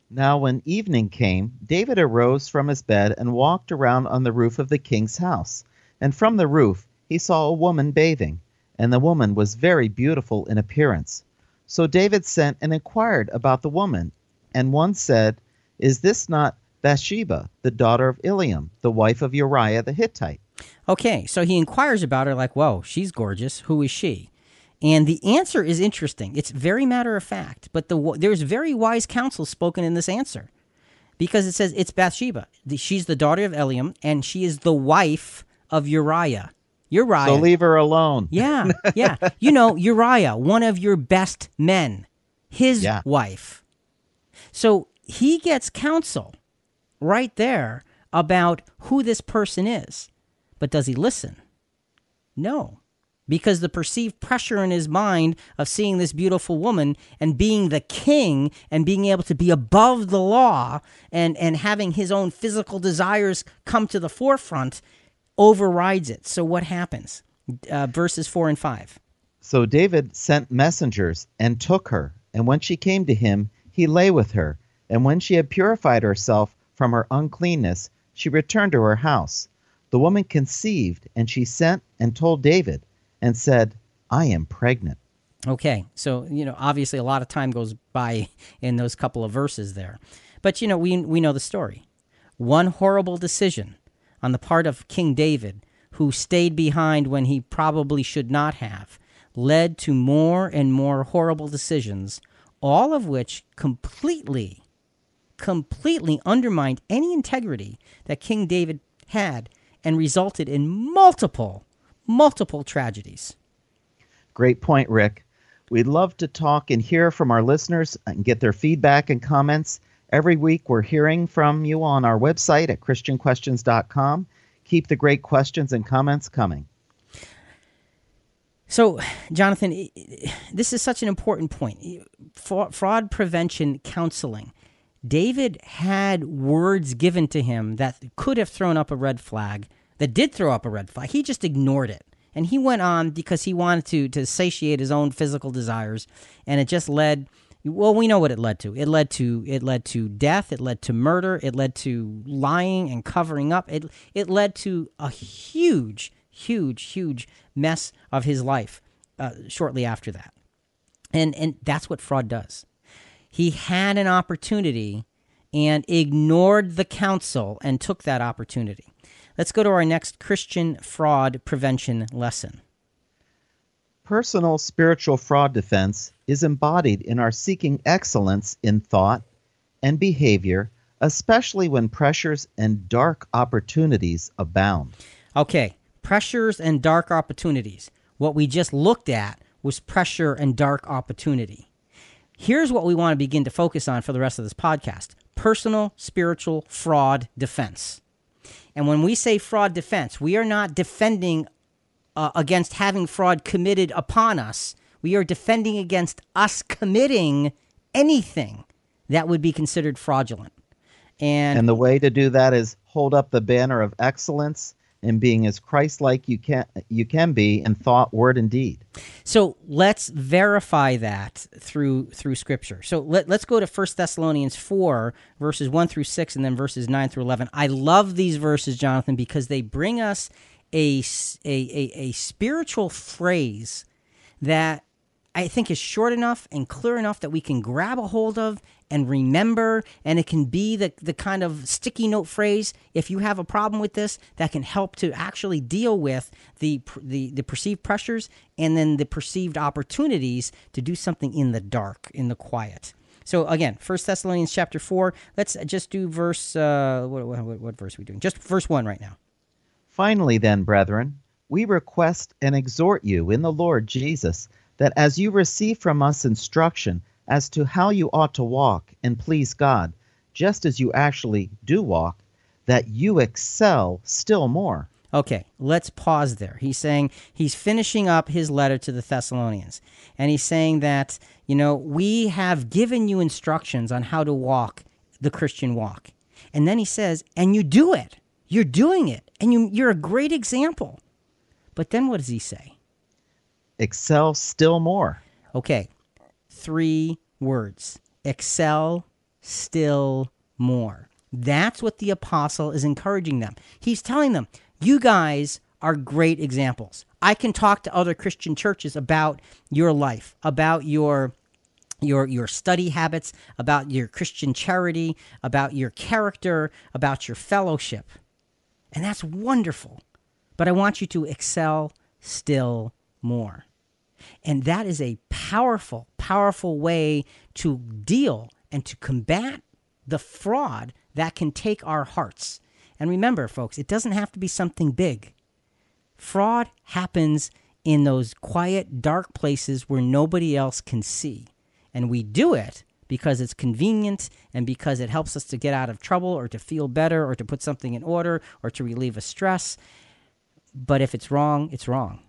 C: Now, when evening came, David arose from his bed and walked around on the roof of the king's house. And from the roof he saw a woman bathing, and the woman was very beautiful in appearance. So David sent and inquired about the woman, and one said, Is this not Bathsheba, the daughter of Eliam, the wife of Uriah the Hittite?
B: Okay, so he inquires about her, like, whoa, she's gorgeous. Who is she? And the answer is interesting. It's very matter of fact, but the there's very wise counsel spoken in this answer, because it says it's Bathsheba. She's the daughter of Eliam, and she is the wife of Uriah. Uriah.
C: So leave her alone.
B: Yeah, yeah. You know, Uriah, one of your best men, his
C: Yeah.
B: wife. So he gets counsel right there about who this person is. But does he listen? No. Because the perceived pressure in his mind of seeing this beautiful woman and being the king and being able to be above the law and, and having his own physical desires come to the forefront overrides it. So what happens? Uh, verses 4 and 5.
C: So David sent messengers and took her, and when she came to him, he lay with her. And when she had purified herself from her uncleanness, she returned to her house. The woman conceived, and she sent and told David, and said, I am pregnant.
B: Okay, so you know, obviously, a lot of time goes by in those couple of verses there, but you know, we we know the story. One horrible decision on the part of King David, who stayed behind when he probably should not have, led to more and more horrible decisions, all of which completely, completely undermined any integrity that King David had, and resulted in multiple, multiple tragedies.
C: Great point, Rick. We'd love to talk and hear from our listeners and get their feedback and comments. Every week, we're hearing from you on our website at ChristianQuestions.com. Keep the great questions and comments coming.
B: So, Jonathan, this is such an important point. Fraud prevention counseling. David had words given to him that could have thrown up a red flag, that did throw up a red flag. He just ignored it. And he went on because he wanted to, to satiate his own physical desires. And it just led, well, we know what it led to. It led to it led to death. It led to murder. It led to lying and covering up. It it led to a huge, huge, huge mess of his life uh, shortly after that. And and that's what fraud does. He had an opportunity and ignored the counsel and took that opportunity. Let's go to our next Christian fraud prevention lesson.
C: Personal spiritual fraud defense is embodied in our seeking excellence in thought and behavior, especially when pressures and dark opportunities abound.
B: Okay, pressures and dark opportunities. What we just looked at was pressure and dark opportunity. Here's what we want to begin to focus on for the rest of this podcast personal spiritual fraud defense. And when we say fraud defense, we are not defending uh, against having fraud committed upon us. We are defending against us committing anything that would be considered fraudulent. And,
C: And the way to do that is hold up the banner of excellence and being as Christ-like you can you can be in thought, word, and deed.
B: So let's verify that through through Scripture. So let, let's go to 1 Thessalonians 4, verses 1 through 6, and then verses 9 through 11. I love these verses, Jonathan, because they bring us a a a spiritual phrase that I think is short enough and clear enough that we can grab a hold of and remember. And it can be the, the kind of sticky note phrase, if you have a problem with this, that can help to actually deal with the, the, the perceived pressures and then the perceived opportunities to do something in the dark, in the quiet. So again, First Thessalonians chapter four. Let's just do verse. Uh, what, what, what verse are we doing? Just verse one right now.
C: Finally, then, brethren, we request and exhort you in the Lord Jesus that as you receive from us instruction as to how you ought to walk and please God, just as you actually do walk, that you excel still more.
B: Okay, let's pause there. He's saying he's finishing up his letter to the Thessalonians. And he's saying that, you know, we have given you instructions on how to walk the Christian walk. And then he says, and you do it. You're doing it. And you, you're a great example. But then what does he say?
C: Excel still more.
B: Okay, three words excel still more. That's what the apostle is encouraging them. He's telling them, you guys are great examples. I can talk to other Christian churches about your life, about your your your study habits, about your Christian charity, about your character, about your fellowship. And that's wonderful. But I want you to excel still more. And that is a powerful, powerful way to deal and to combat the fraud that can take our hearts. And remember, folks, it doesn't have to be something big. Fraud happens in those quiet, dark places where nobody else can see. And we do it because it's convenient and because it helps us to get out of trouble or to feel better or to put something in order or to relieve a stress. But if it's wrong, it's wrong.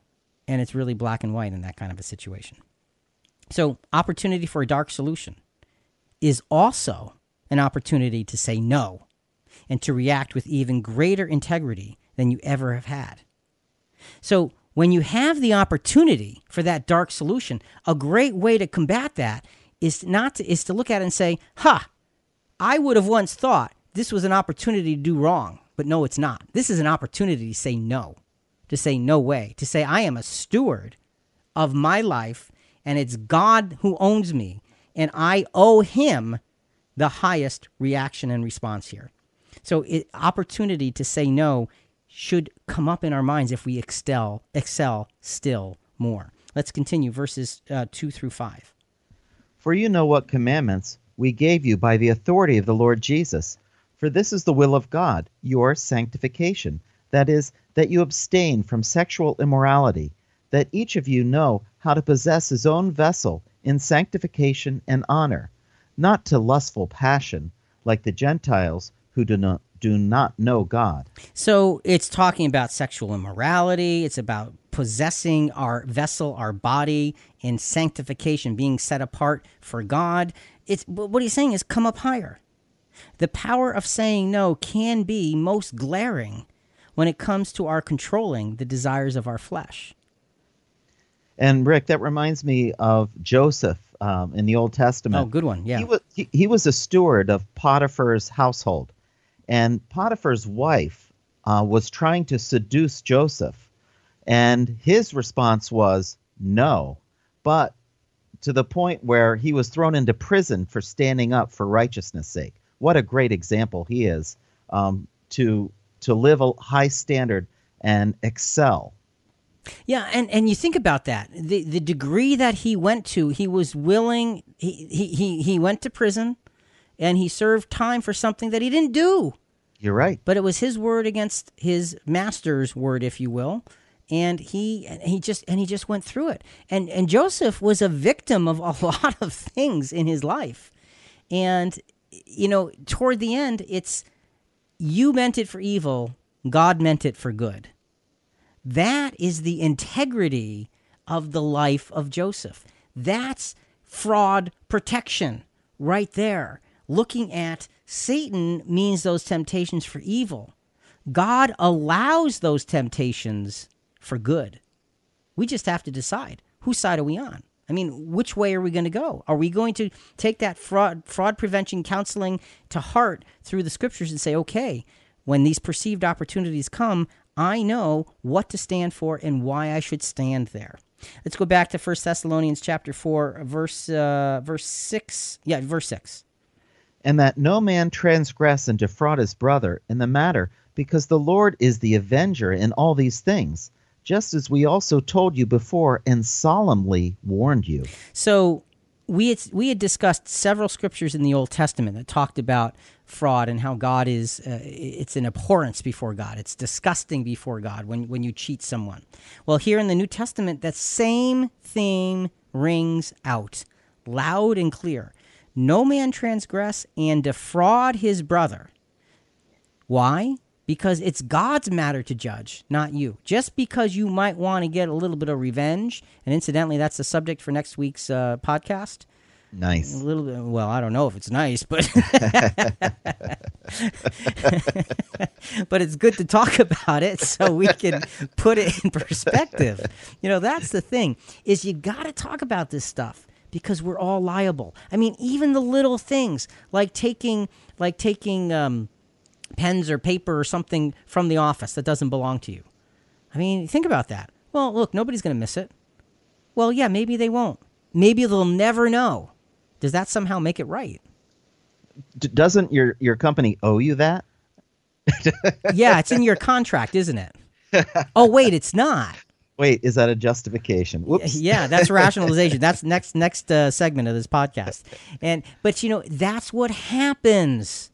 B: And it's really black and white in that kind of a situation. So, opportunity for a dark solution is also an opportunity to say no and to react with even greater integrity than you ever have had. So, when you have the opportunity for that dark solution, a great way to combat that is not to, is to look at it and say, "Ha, I would have once thought this was an opportunity to do wrong, but no, it's not. This is an opportunity to say no, to say no way, to say I am a steward of my life, and it's God who owns me, and I owe Him the highest reaction and response here. So, it, opportunity to say no should come up in our minds if we excel, excel still more. Let's continue verses uh, two through five.
C: For you know what commandments we gave you by the authority of the Lord Jesus. For this is the will of God, your sanctification. That is, that you abstain from sexual immorality, that each of you know how to possess his own vessel in sanctification and honor, not to lustful passion, like the Gentiles who do not, do not know God.
B: So it's talking about sexual immorality. It's about possessing our vessel, our body, in sanctification, being set apart for God. It's what he's saying is come up higher. The power of saying no can be most glaring when it comes to our controlling the desires of our flesh.
C: And Rick, that reminds me of Joseph um, in the Old Testament.
B: Oh, good one. Yeah.
C: He was he, he was a steward of Potiphar's household, and Potiphar's wife uh, was trying to seduce Joseph, and his response was no, but to the point where he was thrown into prison for standing up for righteousness' sake. What a great example he is um, to to live a high standard and excel.
B: Yeah, and, and you think about that. The the degree that he went to, he was willing he, he, he, he went to prison and he served time for something that he didn't do.
C: You're right.
B: But it was his word against his master's word, if you will. And he and he just and he just went through it. And and Joseph was a victim of a lot of things in his life. And you know, toward the end, it's you meant it for evil, God meant it for good. That is the integrity of the life of Joseph. That's fraud protection. right there. Looking at Satan means those temptations for evil. God allows those temptations for good. We just have to decide whose side are we on? I mean, which way are we going to go? Are we going to take that fraud fraud prevention counseling to heart through the scriptures and say, okay, when these perceived opportunities come, I know what to stand for and why I should stand there. Let's go back to 1 Thessalonians chapter 4 verse uh, verse 6. Yeah, verse 6.
C: And that no man transgress and defraud his brother in the matter, because the Lord is the avenger in all these things just as we also told you before and solemnly warned you.
B: So we had, we had discussed several scriptures in the Old Testament that talked about fraud and how God is uh, it's an abhorrence before God. It's disgusting before God when when you cheat someone. Well, here in the New Testament that same theme rings out loud and clear. No man transgress and defraud his brother. Why? Because it's God's matter to judge, not you. Just because you might want to get a little bit of revenge, and incidentally, that's the subject for next week's uh, podcast.
C: Nice.
B: A little bit. Well, I don't know if it's nice, but but it's good to talk about it so we can put it in perspective. You know, that's the thing is you got to talk about this stuff because we're all liable. I mean, even the little things like taking like taking um, pens or paper or something from the office that doesn't belong to you. I mean, think about that. Well, look, nobody's going to miss it. Well, yeah, maybe they won't. Maybe they'll never know. Does that somehow make it right?
C: D- doesn't your your company owe you that?
B: yeah, it's in your contract, isn't it? Oh, wait, it's not.
C: Wait, is that a justification? Whoops.
B: Yeah, that's rationalization. that's next next uh, segment of this podcast. And but you know, that's what happens.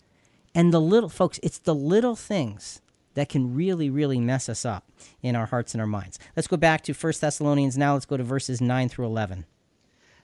B: And the little, folks, it's the little things that can really, really mess us up in our hearts and our minds. Let's go back to 1 Thessalonians now. Let's go to verses 9 through 11.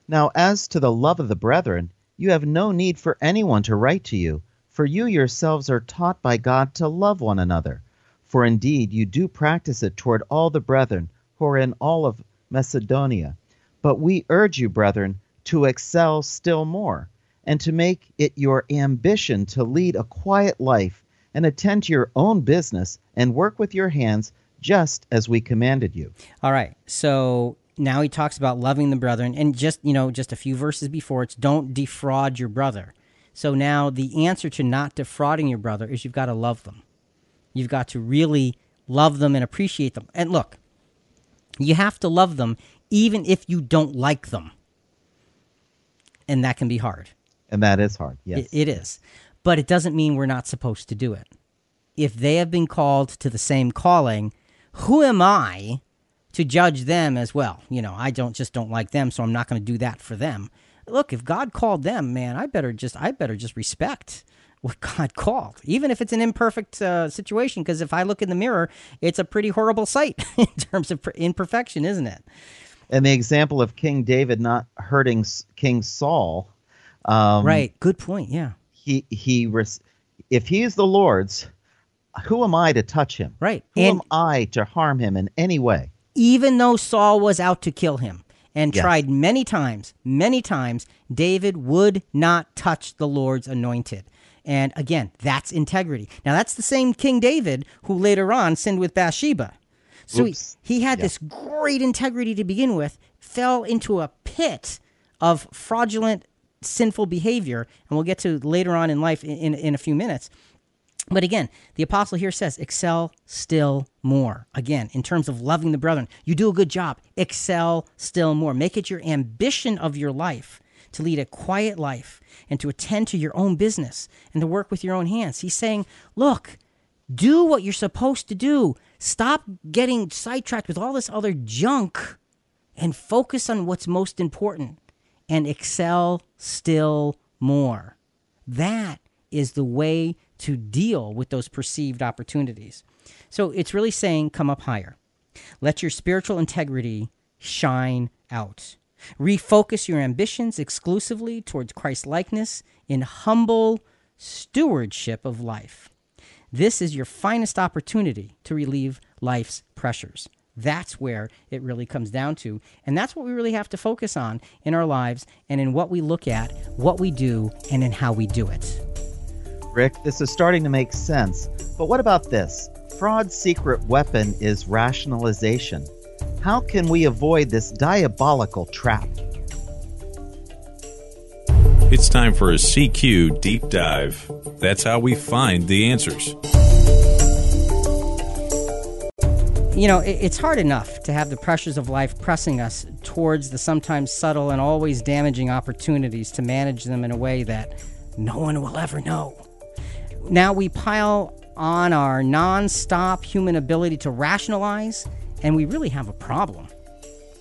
C: Now, as to the love of the brethren, you have no need for anyone to write to you, for you yourselves are taught by God to love one another. For indeed you do practice it toward all the brethren who are in all of Macedonia. But we urge you, brethren, to excel still more and to make it your ambition to lead a quiet life and attend to your own business and work with your hands just as we commanded you.
B: All right. So now he talks about loving the brethren and just, you know, just a few verses before it's don't defraud your brother. So now the answer to not defrauding your brother is you've got to love them. You've got to really love them and appreciate them. And look, you have to love them even if you don't like them. And that can be hard.
C: And that is hard. Yes.
B: It, it is. But it doesn't mean we're not supposed to do it. If they have been called to the same calling, who am I to judge them as well? You know, I don't just don't like them, so I'm not going to do that for them. Look, if God called them, man, I better just I better just respect what God called, even if it's an imperfect uh, situation. Because if I look in the mirror, it's a pretty horrible sight in terms of imperfection, isn't it?
C: And the example of King David not hurting King Saul um,
B: right. Good point. Yeah.
C: He he. Res- if he is the Lord's, who am I to touch him?
B: Right.
C: Who and am I to harm him in any way?
B: Even though Saul was out to kill him and yes. tried many times, many times, David would not touch the Lord's anointed. And again, that's integrity. Now, that's the same King David who later on sinned with Bathsheba. So he, he, had yeah. this great integrity to begin with, fell into a pit of fraudulent sinful behavior, and we'll get to later on in life in, in, in a few minutes. But again, the apostle here says, excel still more. Again, in terms of loving the brethren, you do a good job. Excel still more. Make it your ambition of your life to lead a quiet life and to attend to your own business and to work with your own hands. He's saying, look, do what you're supposed to do. Stop getting sidetracked with all this other junk and focus on what's most important and excel still more. That is the way to deal with those perceived opportunities. So it's really saying come up higher. Let your spiritual integrity shine out. Refocus your ambitions exclusively towards Christ likeness in humble stewardship of life. This is your finest opportunity to relieve life's pressures. That's where it really comes down to. And that's what we really have to focus on in our lives and in what we look at, what we do, and in how we do it.
C: Rick, this is starting to make sense. But what about this? Fraud's secret weapon is rationalization. How can we avoid this diabolical trap?
A: It's time for a CQ deep dive. That's how we find the answers.
B: You know, it's hard enough to have the pressures of life pressing us towards the sometimes subtle and always damaging opportunities to manage them in a way that no one will ever know. Now we pile on our non-stop human ability to rationalize, and we really have a problem.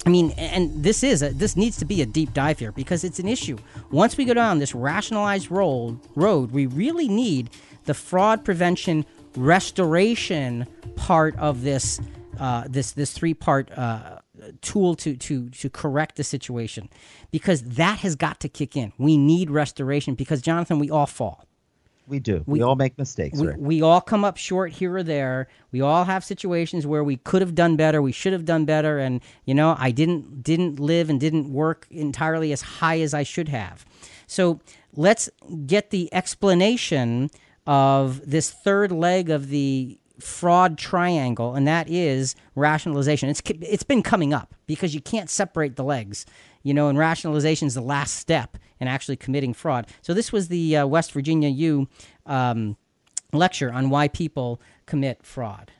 B: I mean, and this is a, this needs to be a deep dive here because it's an issue. Once we go down this rationalized road, road, we really need the fraud prevention restoration part of this uh, this this three part uh, tool to to to correct the situation because that has got to kick in. We need restoration because Jonathan, we all fall.
C: We do. We, we all make mistakes.
B: We,
C: right?
B: we all come up short here or there. We all have situations where we could have done better. We should have done better, and you know, I didn't didn't live and didn't work entirely as high as I should have. So let's get the explanation of this third leg of the fraud triangle, and that is rationalization. It's it's been coming up because you can't separate the legs, you know, and rationalization is the last step in actually committing fraud. So this was the uh, West Virginia U um, lecture on why people commit fraud.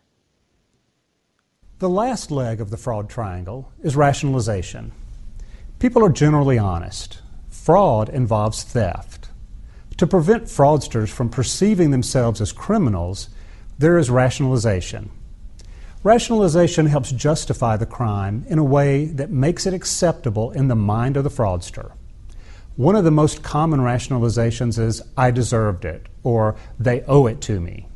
E: The last leg of the fraud triangle is rationalization. People are generally honest. Fraud involves theft. To prevent fraudsters from perceiving themselves as criminals, there is rationalization. Rationalization helps justify the crime in a way that makes it acceptable in the mind of the fraudster. One of the most common rationalizations is, I deserved it, or they owe it to me.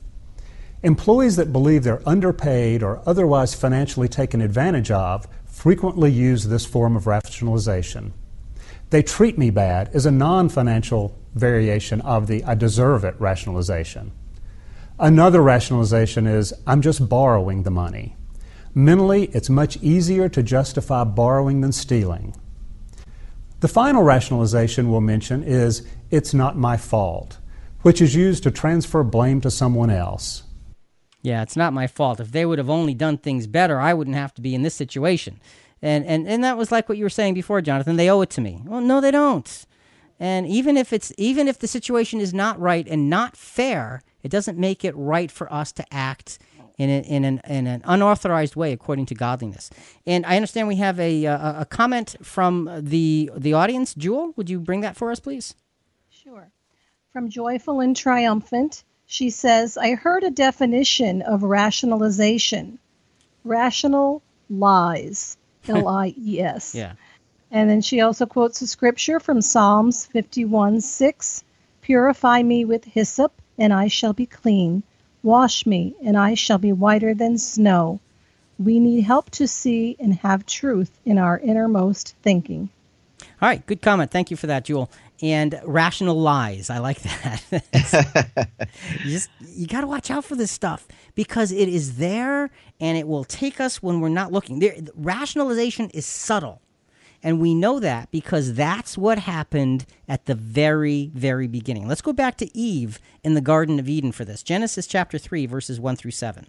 E: Employees that believe they're underpaid or otherwise financially taken advantage of frequently use this form of rationalization. They treat me bad is a non financial variation of the I deserve it rationalization. Another rationalization is I'm just borrowing the money. Mentally, it's much easier to justify borrowing than stealing. The final rationalization we'll mention is it's not my fault, which is used to transfer blame to someone else.
B: Yeah, it's not my fault. If they would have only done things better, I wouldn't have to be in this situation. And and and that was like what you were saying before, Jonathan. They owe it to me. Well, no, they don't. And even if it's even if the situation is not right and not fair, it doesn't make it right for us to act in, a, in, an, in an unauthorized way according to godliness. And I understand we have a, a, a comment from the, the audience. Jewel, would you bring that for us, please?
G: Sure. From Joyful and Triumphant, she says, I heard a definition of rationalization rational lies, L I E S.
B: yeah.
G: And then she also quotes a scripture from Psalms 51 6 Purify me with hyssop, and I shall be clean. Wash me, and I shall be whiter than snow. We need help to see and have truth in our innermost thinking.
B: All right, good comment. Thank you for that, Jewel. And rational lies. I like that. you just you got to watch out for this stuff because it is there and it will take us when we're not looking. There, rationalization is subtle. And we know that because that's what happened at the very, very beginning. Let's go back to Eve in the Garden of Eden for this Genesis chapter 3, verses 1 through 7.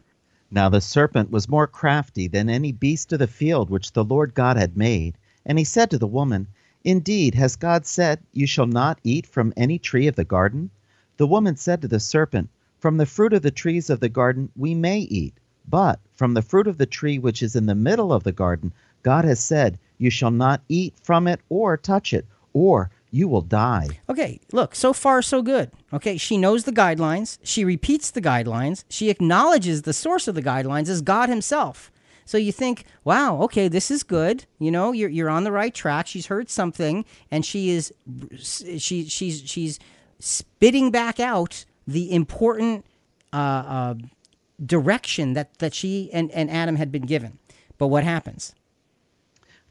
C: Now the serpent was more crafty than any beast of the field which the Lord God had made. And he said to the woman, Indeed, has God said, You shall not eat from any tree of the garden? The woman said to the serpent, From the fruit of the trees of the garden we may eat, but from the fruit of the tree which is in the middle of the garden, God has said, You shall not eat from it or touch it, or you will die.
B: Okay, look, so far so good. Okay, she knows the guidelines. She repeats the guidelines. She acknowledges the source of the guidelines as God Himself. So you think, wow, okay, this is good. You know, you're you're on the right track. She's heard something, and she is she she's she's spitting back out the important uh, uh, direction that that she and and Adam had been given. But what happens?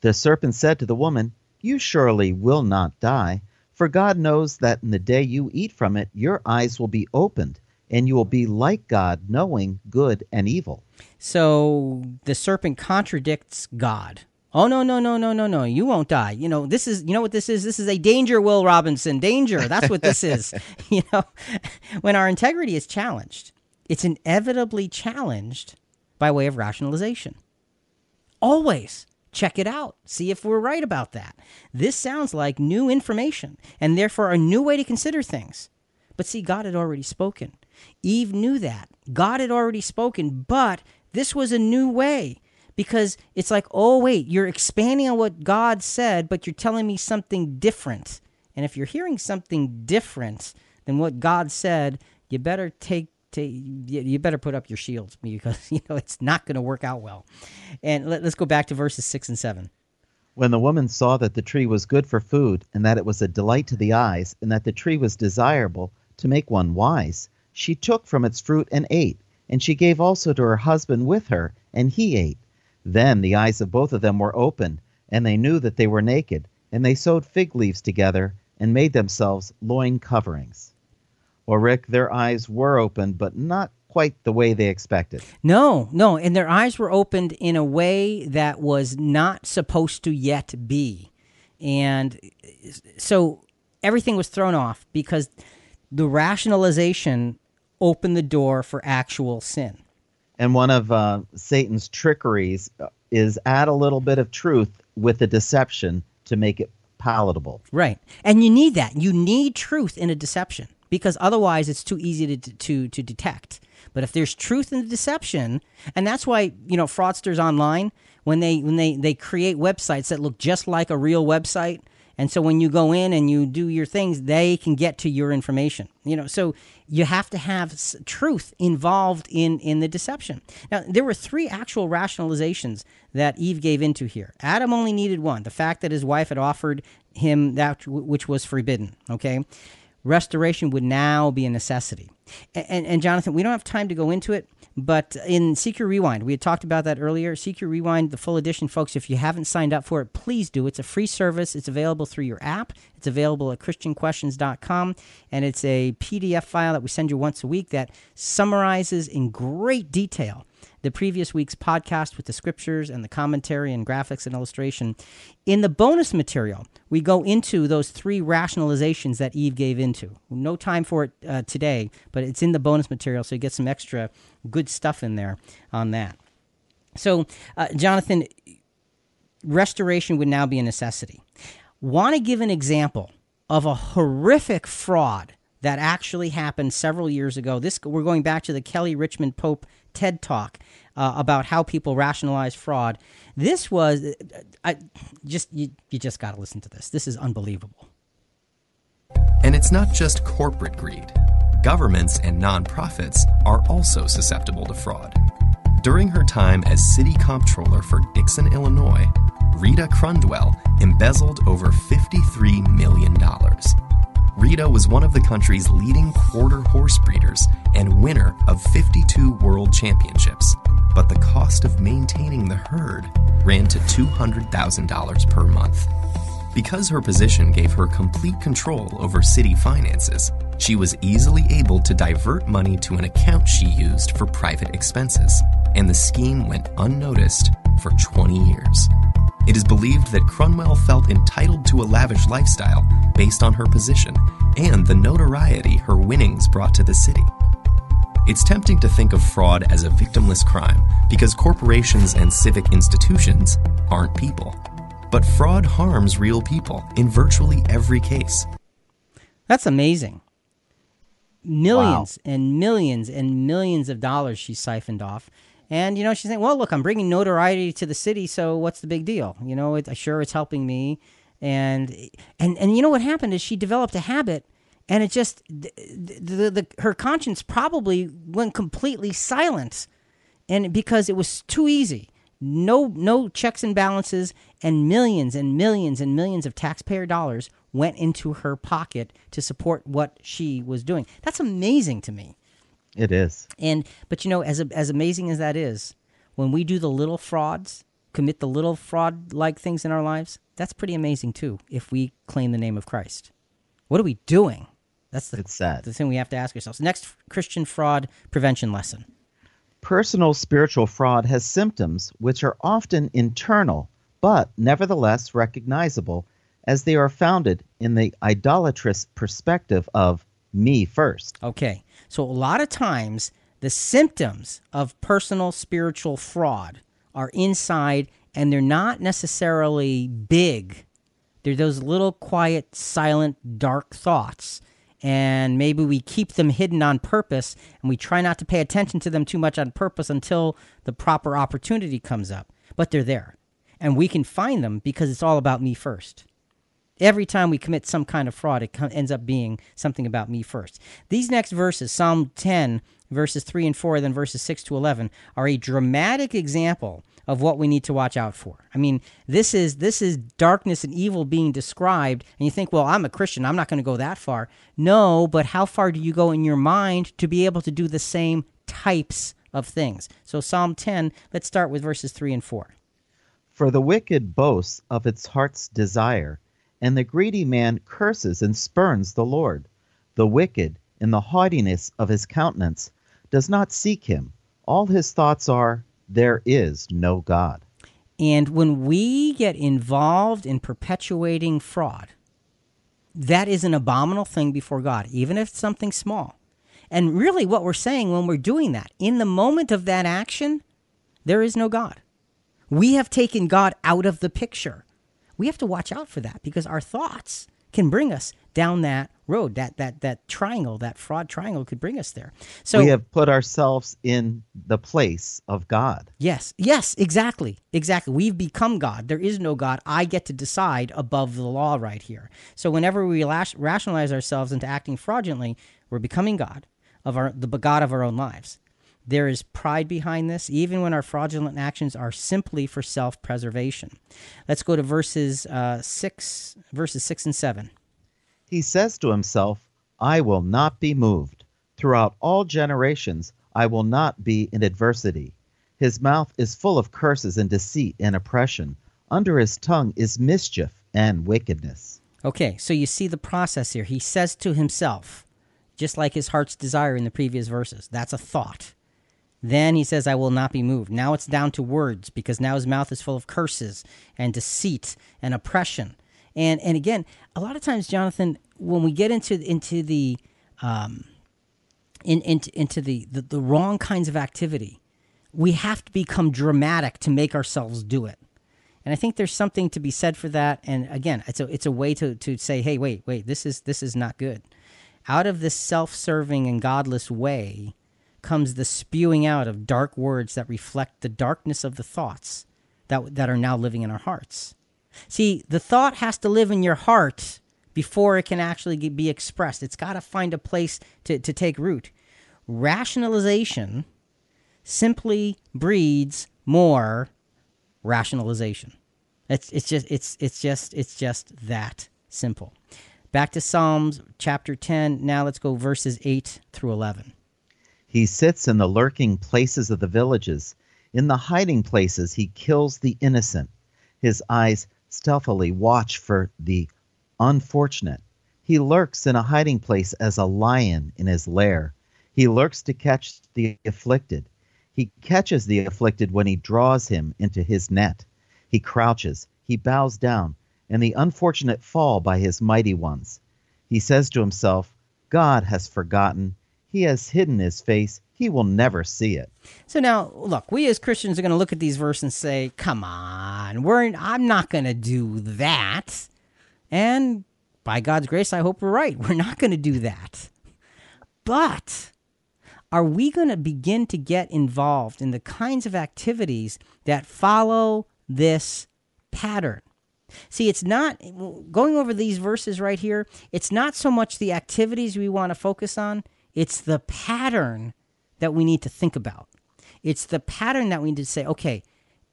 C: The serpent said to the woman, You surely will not die, for God knows that in the day you eat from it, your eyes will be opened, and you will be like God, knowing good and evil.
B: So the serpent contradicts God. Oh no no no no no no! You won't die. You know this is. You know what this is. This is a danger, Will Robinson. Danger. That's what this is. You know, when our integrity is challenged, it's inevitably challenged by way of rationalization. Always check it out. See if we're right about that. This sounds like new information, and therefore a new way to consider things. But see, God had already spoken. Eve knew that. God had already spoken, but this was a new way because it's like, oh, wait, you're expanding on what God said, but you're telling me something different. And if you're hearing something different than what God said, you better take. You better put up your shields because you know it's not going to work out well. And let, let's go back to verses six and seven.
C: When the woman saw that the tree was good for food, and that it was a delight to the eyes, and that the tree was desirable to make one wise, she took from its fruit and ate. And she gave also to her husband with her, and he ate. Then the eyes of both of them were opened, and they knew that they were naked. And they sewed fig leaves together, and made themselves loin coverings. Or, Rick, their eyes were opened, but not quite the way they expected.
B: No, no. And their eyes were opened in a way that was not supposed to yet be. And so everything was thrown off because the rationalization opened the door for actual sin.
C: And one of uh, Satan's trickeries uh, is add a little bit of truth with a deception to make it palatable.
B: Right. And you need that. You need truth in a deception because otherwise it's too easy to, to, to detect. But if there's truth in the deception, and that's why, you know, fraudsters online, when they when they, they create websites that look just like a real website, and so when you go in and you do your things, they can get to your information. You know, so you have to have truth involved in in the deception. Now, there were three actual rationalizations that Eve gave into here. Adam only needed one: the fact that his wife had offered him that which was forbidden. Okay, restoration would now be a necessity. And, and, and Jonathan, we don't have time to go into it. But in CQ Rewind, we had talked about that earlier. CQ Rewind, the full edition, folks, if you haven't signed up for it, please do. It's a free service. It's available through your app. It's available at ChristianQuestions.com. And it's a PDF file that we send you once a week that summarizes in great detail the previous week's podcast with the scriptures and the commentary and graphics and illustration. In the bonus material, we go into those three rationalizations that Eve gave into. No time for it uh, today, but it's in the bonus material, so you get some extra good stuff in there on that. So, uh, Jonathan, restoration would now be a necessity. Want to give an example of a horrific fraud that actually happened several years ago. This we're going back to the Kelly Richmond Pope TED Talk uh, about how people rationalize fraud. This was, I just you, you just got to listen to this. This is unbelievable.
D: And it's not just corporate greed. Governments and nonprofits are also susceptible to fraud. During her time as city comptroller for Dixon, Illinois, Rita Crundwell embezzled over $53 million. Rita was one of the country's leading quarter horse breeders and winner of 52 world championships, but the cost of maintaining the herd ran to $200,000 per month. Because her position gave her complete control over city finances, she was easily able to divert money to an account she used for private expenses, and the scheme went unnoticed for 20 years. It is believed that Crundwell felt entitled to a lavish lifestyle based on her position and the notoriety her winnings brought to the city. It's tempting to think of fraud as a victimless crime because corporations and civic institutions aren't people. But fraud harms real people in virtually every case.
B: That's amazing. Millions wow. and millions and millions of dollars she siphoned off. And you know, she's saying, "Well, look, I'm bringing notoriety to the city, so what's the big deal? You know, it, sure it's helping me." And and and you know what happened is she developed a habit, and it just the, the, the her conscience probably went completely silent, and because it was too easy, no no checks and balances, and millions and millions and millions of taxpayer dollars went into her pocket to support what she was doing. That's amazing to me.
C: It is.
B: And but you know, as as amazing as that is, when we do the little frauds, commit the little fraud like things in our lives, that's pretty amazing too. If we claim the name of Christ, what are we doing? That's the,
C: It's sad.
B: the thing we have to ask ourselves. Next Christian fraud prevention lesson.
C: Personal spiritual fraud has symptoms which are often internal, but nevertheless recognizable as they are founded in the idolatrous perspective of me first.
B: Okay. So a lot of times the symptoms of personal spiritual fraud are inside and they're not necessarily big. They're those little quiet, silent, dark thoughts. And maybe we keep them hidden on purpose and we try not to pay attention to them too much on purpose until the proper opportunity comes up. But they're there. And we can find them because it's all about me first. Every time we commit some kind of fraud, it co- ends up being something about me first. These next verses, Psalm 10, verses 3 and 4, then verses 6 to 11, are a dramatic example of what we need to watch out for. I mean, this is this is darkness and evil being described, and you think, well, I'm a Christian, I'm not going to go that far. No, but how far do you go in your mind to be able to do the same types of things? So Psalm 10, let's start with verses 3 and 4.
C: For the wicked boasts of its heart's desire, and the greedy man curses and spurns the Lord. The wicked, in the haughtiness of his countenance, does not seek him. All his thoughts are, There is no God.
B: And when we get involved in perpetuating fraud, that is an abominable thing before God, even if it's something small. And really, what we're saying when we're doing that, in the moment of that action, there is no God. We have taken God out of the picture. We have to watch out for that because our thoughts can bring us down that road. That that that triangle, that fraud triangle, could bring us there. So
C: we have put ourselves in the place of God.
B: Yes, yes, exactly, exactly. We've become God. There is no God. I get to decide above the law right here. So whenever we rationalize ourselves into acting fraudulently, we're becoming God of our the God of our own lives. There is pride behind this, even when our fraudulent actions are simply for self-preservation. Let's go to verses uh, six, verses six and seven.
C: He says to himself, I will not be moved. Throughout all generations, I will not be in adversity. His mouth is full of curses and deceit and oppression. Under his tongue is mischief and wickedness.
B: Okay, so you see the process here. He says to himself, just like his heart's desire in the previous verses. That's a thought. Then he says, I will not be moved. Now it's down to words because now his mouth is full of curses and deceit and oppression. And and again, a lot of times, Jonathan, when we get into into the um, in, into into the, the the wrong kinds of activity, we have to become dramatic to make ourselves do it. And I think there's something to be said for that. And again, it's a it's a way to to say, hey, wait, wait, this is this is not good. Out of this self-serving and godless way comes the spewing out of dark words that reflect the darkness of the thoughts that that are now living in our hearts. See, the thought has to live in your heart before it can actually be expressed. It's got to find a place to, to take root. Rationalization simply breeds more rationalization. It's it's just it's it's just it's just that simple. Back to Psalms chapter 10. Now let's go verses 8 through 11.
C: He sits in the lurking places of the villages. In the hiding places, he kills the innocent. His eyes stealthily watch for the unfortunate. He lurks in a hiding place as a lion in his lair. He lurks to catch the afflicted. He catches the afflicted when he draws him into his net. He crouches, he bows down, and the unfortunate fall by his mighty ones. He says to himself, God has forgotten. He has hidden his face. He will never see it.
B: So now, look, we as Christians are going to look at these verses and say, "Come on, we're I'm not going to do that." And by God's grace, I hope we're right. We're not going to do that. But are we going to begin to get involved in the kinds of activities that follow this pattern? See, it's not going over these verses right here, it's not so much the activities we want to focus on, it's the pattern that we need to think about. It's the pattern that we need to say, okay,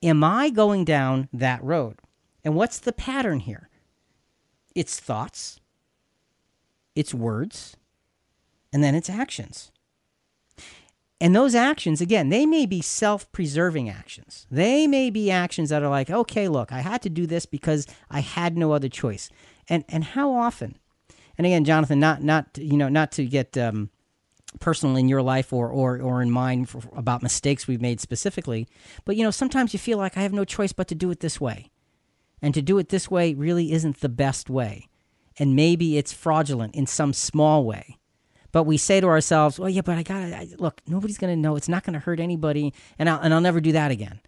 B: am I going down that road? And what's the pattern here? It's thoughts, it's words, and then it's actions. And those actions, again, they may be self preserving actions. They may be actions that are like, okay, look, I had to do this because I had no other choice. And, and how often? And again, Jonathan, not not you know not to get um, personal in your life or or or in mine for, about mistakes we've made specifically, but you know sometimes you feel like I have no choice but to do it this way, and to do it this way really isn't the best way, and maybe it's fraudulent in some small way. But we say to ourselves, "Well, yeah, but I gotta look. Nobody's gonna know. It's not gonna hurt anybody, and I'll and I'll never do that again."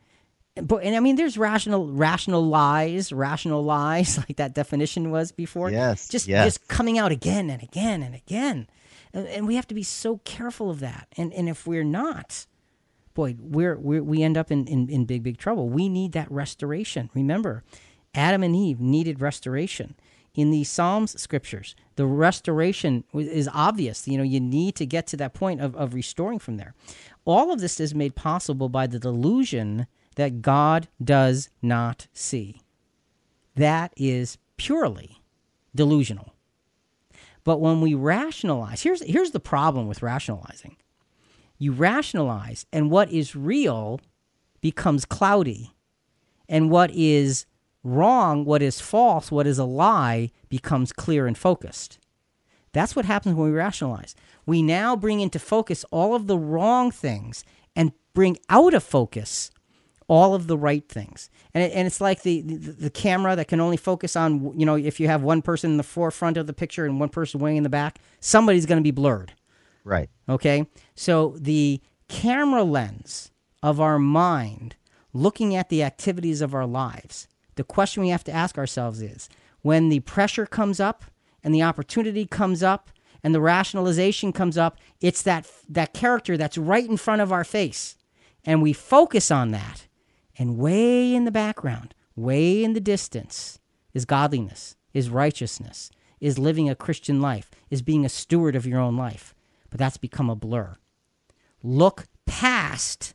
B: but and I mean, there's rational, rational lies, rational lies, like that definition was before.
C: Yes,
B: just
C: yes.
B: just coming out again and again and again, and, we have to be so careful of that. And and if we're not, boy, we're, we're we end up in, in in big big trouble. We need that restoration. Remember, Adam and Eve needed restoration. In the Psalms scriptures, the restoration is obvious. You know, you need to get to that point of, of restoring from there. All of this is made possible by the delusion that God does not see. That is purely delusional. But when we rationalize, here's, here's the problem with rationalizing you rationalize, and what is real becomes cloudy, and what is wrong, what is false, what is a lie becomes clear and focused. That's what happens when we rationalize. We now bring into focus all of the wrong things and bring out of focus all of the right things. And, it, and it's like the, the, the camera that can only focus on, you know, if you have one person in the forefront of the picture and one person way in the back, somebody's going to be blurred.
C: Right.
B: Okay. So the camera lens of our mind looking at the activities of our lives, the question we have to ask ourselves is when the pressure comes up and the opportunity comes up and the rationalization comes up, it's that, that character that's right in front of our face. And we focus on that and way in the background, way in the distance, is godliness, is righteousness, is living a Christian life, is being a steward of your own life. But that's become a blur. Look past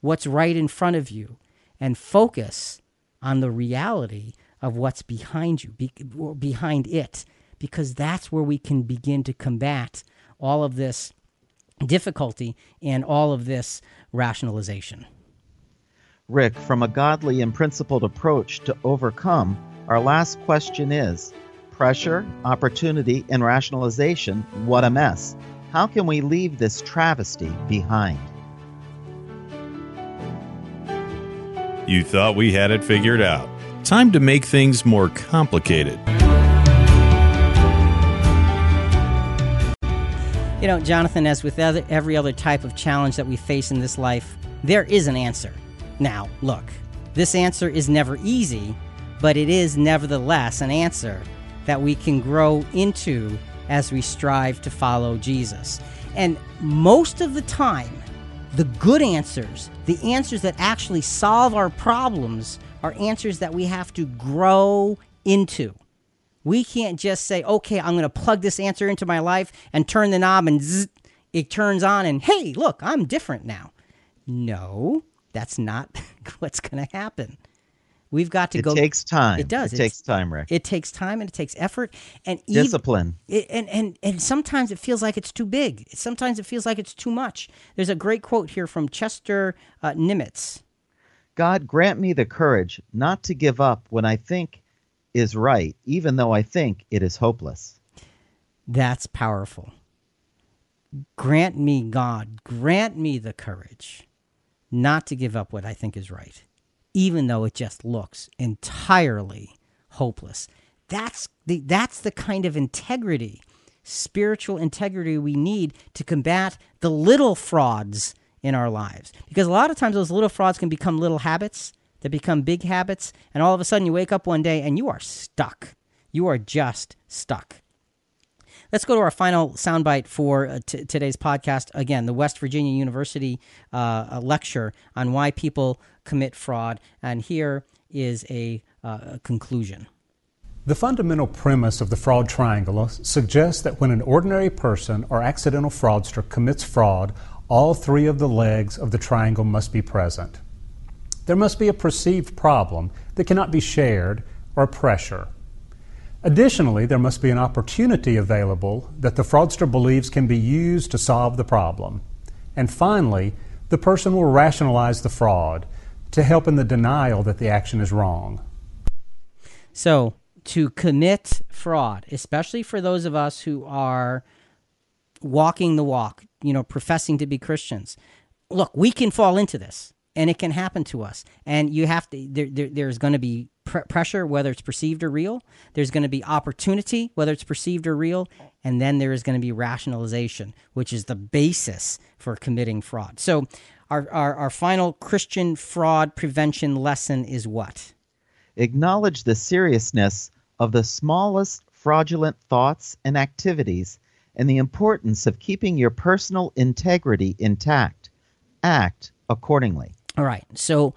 B: what's right in front of you and focus on the reality of what's behind you, be, behind it, because that's where we can begin to combat all of this difficulty and all of this rationalization.
C: Rick, from a godly and principled approach to overcome, our last question is pressure, opportunity, and rationalization. What a mess. How can we leave this travesty behind?
A: You thought we had it figured out. Time to make things more complicated.
B: You know, Jonathan, as with every other type of challenge that we face in this life, there is an answer. Now, look, this answer is never easy, but it is nevertheless an answer that we can grow into as we strive to follow Jesus. And most of the time, the good answers, the answers that actually solve our problems, are answers that we have to grow into. We can't just say, okay, I'm going to plug this answer into my life and turn the knob and zzz, it turns on and hey, look, I'm different now. No, that's not what's going to happen. We've got to
C: it
B: go.
C: It takes time.
B: It does.
C: It takes time, Rick.
B: It takes time and it takes effort and
C: discipline.
B: Even, and and and sometimes it feels like it's too big. Sometimes it feels like it's too much. There's a great quote here from Chester uh, Nimitz.
C: God grant me the courage not to give up when I think is right, even though I think it is hopeless.
B: That's powerful. Grant me, God, grant me the courage not to give up what I think is right, even though it just looks entirely hopeless. That's the, that's the kind of integrity, spiritual integrity we need to combat the little frauds in our lives. Because a lot of times those little frauds can become little habits that become big habits, and all of a sudden you wake up one day and you are stuck. You are just stuck. Let's go to our final soundbite for uh, t- today's podcast. Again, the West Virginia University uh, lecture on why people commit fraud. And here is a, uh, conclusion.
E: The fundamental premise of the fraud triangle suggests that when an ordinary person or accidental fraudster commits fraud, all three of the legs of the triangle must be present. There must be a perceived problem that cannot be shared or pressure. Additionally, there must be an opportunity available that the fraudster believes can be used to solve the problem. And finally, the person will rationalize the fraud to help in the denial that the action is wrong.
B: So, to commit fraud, especially for those of us who are walking the walk, you know, professing to be Christians. Look, we can fall into this and it can happen to us. And you have to, there, there, there's going to be pr- pressure, whether it's perceived or real. There's going to be opportunity, whether it's perceived or real. And then there is going to be rationalization, which is the basis for committing fraud. So, our, our, our final Christian fraud prevention lesson is what?
C: Acknowledge the seriousness of the smallest fraudulent thoughts and activities and the importance of keeping your personal integrity intact. Act accordingly.
B: All right. So,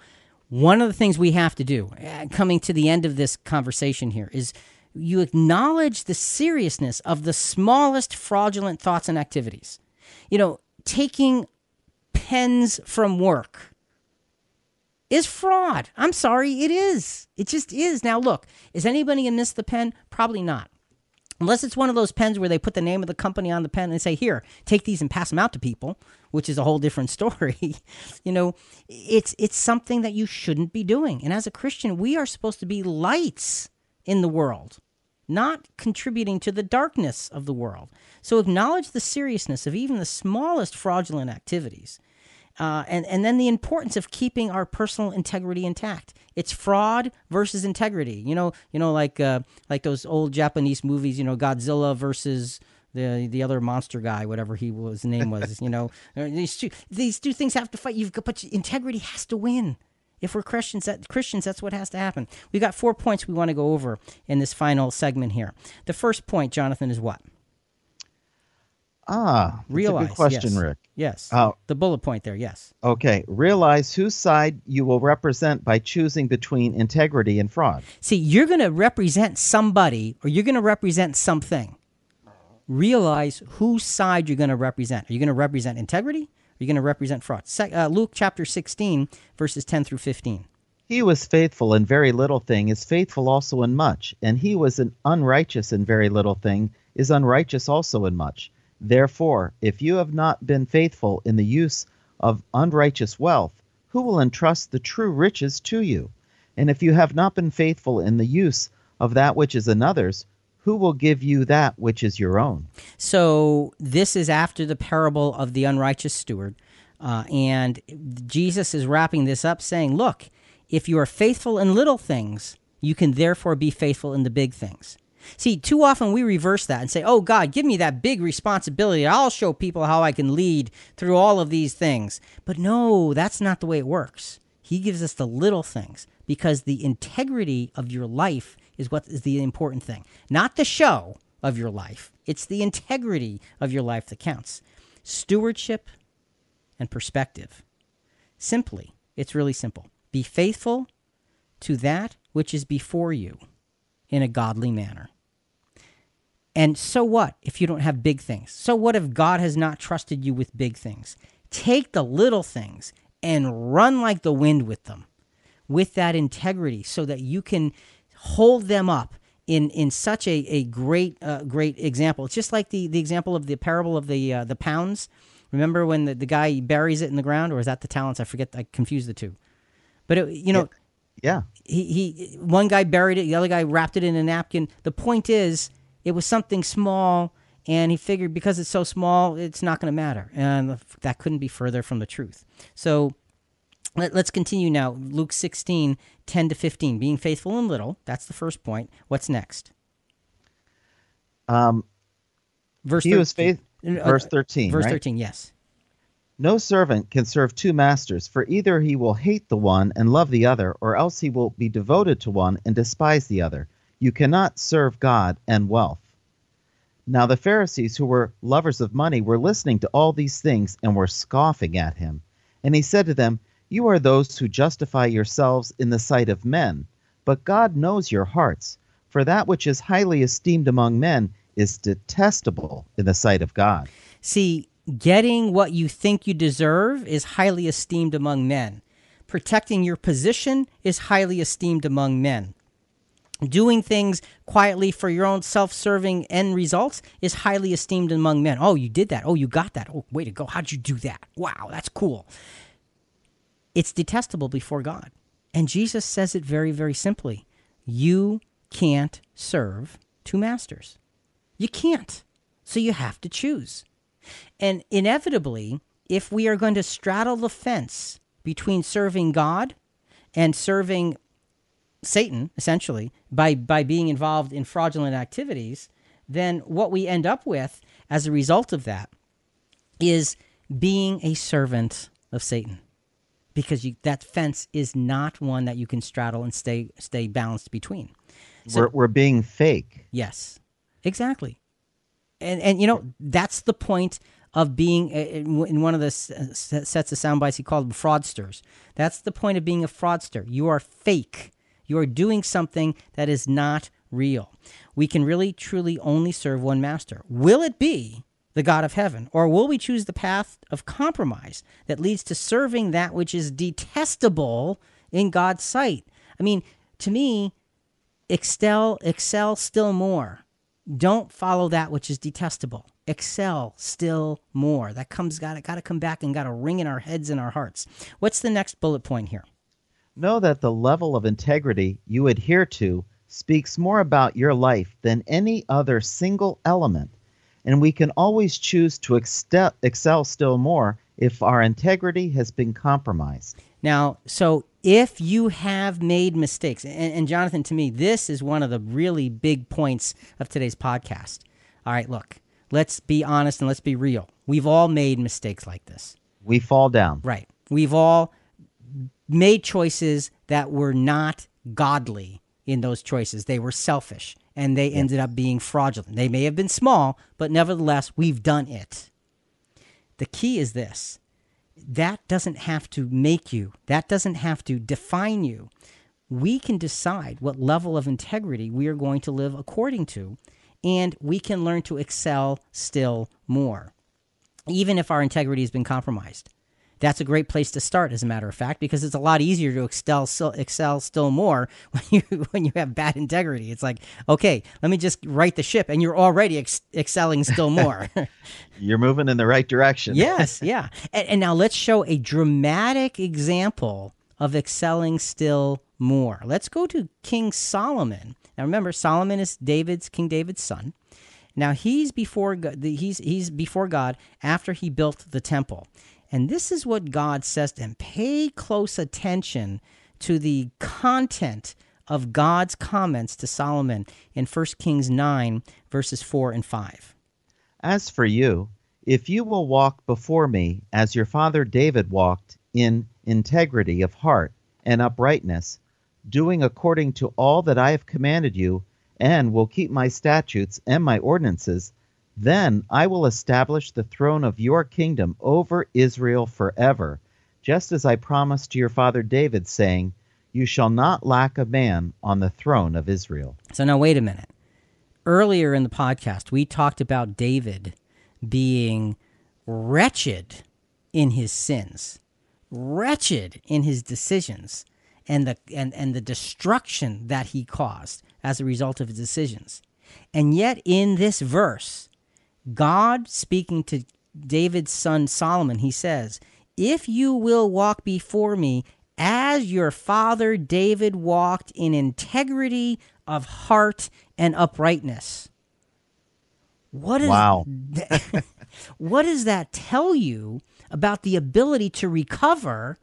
B: one of the things we have to do, uh, coming to the end of this conversation here, is you acknowledge the seriousness of the smallest fraudulent thoughts and activities. You know, taking pens from work is fraud. I'm sorry, it is. It just is. Now, look, is anybody going to miss the pen? Probably not. Unless it's one of those pens where they put the name of the company on the pen and say, here, take these and pass them out to people, which is a whole different story. you know, it's it's something that you shouldn't be doing. And as a Christian, we are supposed to be lights in the world, not contributing to the darkness of the world. So acknowledge the seriousness of even the smallest fraudulent activities. Uh, and, and then the importance of keeping our personal integrity intact. It's fraud versus integrity. You know, you know, like uh, like those old Japanese movies. You know, Godzilla versus the the other monster guy, whatever he was name was. you know, uh, these two these two things have to fight. You've got, but integrity has to win. If we're Christians, that, Christians, that's what has to happen. We've got four points we want to go over in this final segment here. The first point, Jonathan, is what?
C: Ah, realize. good question,
B: yes.
C: Rick.
B: Yes. Uh, the bullet point there. Yes.
C: Okay. Realize whose side you will represent by choosing between integrity and fraud.
B: See, you're going to represent somebody, or you're going to represent something. Realize whose side you're going to represent. Are you going to represent integrity? Are you going to represent fraud? Se- uh, Luke chapter 16, verses 10 through 15.
C: He was faithful in very little thing, is faithful also in much. And he was an unrighteous in very little thing, is unrighteous also in much. Therefore, if you have not been faithful in the use of unrighteous wealth, who will entrust the true riches to you? And if you have not been faithful in the use of that which is another's, who will give you that which is your own?
B: So, this is after the parable of the unrighteous steward. Uh, and Jesus is wrapping this up saying, Look, if you are faithful in little things, you can therefore be faithful in the big things. See, too often we reverse that and say, Oh, God, give me that big responsibility. I'll show people how I can lead through all of these things. But no, that's not the way it works. He gives us the little things because the integrity of your life is what is the important thing, not the show of your life. It's the integrity of your life that counts. Stewardship and perspective. Simply, it's really simple. Be faithful to that which is before you in a godly manner. And so what if you don't have big things? So what if God has not trusted you with big things? Take the little things and run like the wind with them with that integrity so that you can hold them up in, in such a, a great uh, great example. It's just like the, the example of the parable of the uh, the pounds. Remember when the, the guy buries it in the ground, or is that the talents? I forget. I confuse the two. But it, you know,
C: yeah.
B: He he one guy buried it, the other guy wrapped it in a napkin. The point is it was something small and he figured because it's so small, it's not going to matter. And that couldn't be further from the truth. So let, us continue now. Luke 16, 10 to 15. Being faithful in little, that's the first point. What's next?
C: Um, verse he 13. was faith. Uh, verse 13.
B: Verse
C: right?
B: 13, yes.
C: No servant can serve two masters, for either he will hate the one and love the other, or else he will be devoted to one and despise the other. You cannot serve God and wealth. Now the Pharisees, who were lovers of money, were listening to all these things and were scoffing at him. And he said to them, You are those who justify yourselves in the sight of men, but God knows your hearts. For that which is highly esteemed among men is detestable in the sight of God.
B: See, Getting what you think you deserve is highly esteemed among men. Protecting your position is highly esteemed among men. Doing things quietly for your own self serving end results is highly esteemed among men. Oh, you did that. Oh, you got that. Oh, way to go. How'd you do that? Wow, that's cool. It's detestable before God. And Jesus says it very, very simply You can't serve two masters. You can't. So you have to choose. And inevitably, if we are going to straddle the fence between serving God and serving Satan, essentially, by, by being involved in fraudulent activities, then what we end up with as a result of that is being a servant of Satan. Because you, that fence is not one that you can straddle and stay stay balanced between.
C: So, we're, we're being fake.
B: Yes, exactly. And and you know that's the point of being uh, in one of the sets of sound bites he called them fraudsters. That's the point of being a fraudster. You are fake. You are doing something that is not real. We can really truly only serve one master. Will it be the God of heaven? Or will we choose the path of compromise that leads to serving that which is detestable in God's sight? I mean, to me, excel, excel still more. Don't follow that which is detestable. Excel still more. That comes got to come back and got to ring in our heads and our hearts. What's the next bullet point here?
C: Know that the level of integrity you adhere to speaks more about your life than any other single element, and we can always choose to excel still more if our integrity has been compromised.
B: Now, so if you have made mistakes, and, and, Jonathan, to me, this is one of the really big points of today's podcast. All right, look, let's be honest and let's be real. We've all made mistakes like this.
C: We fall down.
B: Right. We've all made choices that were not godly in those choices. They were selfish and they yeah. ended up being fraudulent. They may have been small, but nevertheless, we've done it. The key is this that doesn't have to make you, that doesn't have to define you. We can decide what level of integrity we are going to live according to, and we can learn to excel still more, even if our integrity has been compromised that's a great place to start, as a matter of fact, because it's a lot easier to excel, excel still more when you when you have bad integrity. It's like, okay, let me just right the ship, and you're already ex- excelling still more.
C: you're moving in the right direction.
B: yes, yeah. And, and now let's show a dramatic example of excelling still more. Let's go to King Solomon. Now, remember, Solomon is David's King David's son. Now he's before God, he's he's before God after he built the temple. And this is what God says to him pay close attention to the content of God's comments to Solomon in 1 Kings 9, verses 4 and 5.
C: As for you, if you will walk before me as your father David walked in integrity of heart and uprightness, doing according to all that I have commanded you, and will keep my statutes and my ordinances, then I will establish the throne of your kingdom over Israel forever, just as I promised to your father David, saying, You shall not lack a man on the throne of Israel.
B: So now, wait a minute. Earlier in the podcast, we talked about David being wretched in his sins, wretched in his decisions, and the, and, and the destruction that he caused as a result of his decisions. And yet, in this verse, God speaking to David's son Solomon, he says, If you will walk before me as your father David walked in integrity of heart and uprightness. What is
C: wow.
B: That, what does that tell you about the ability to recover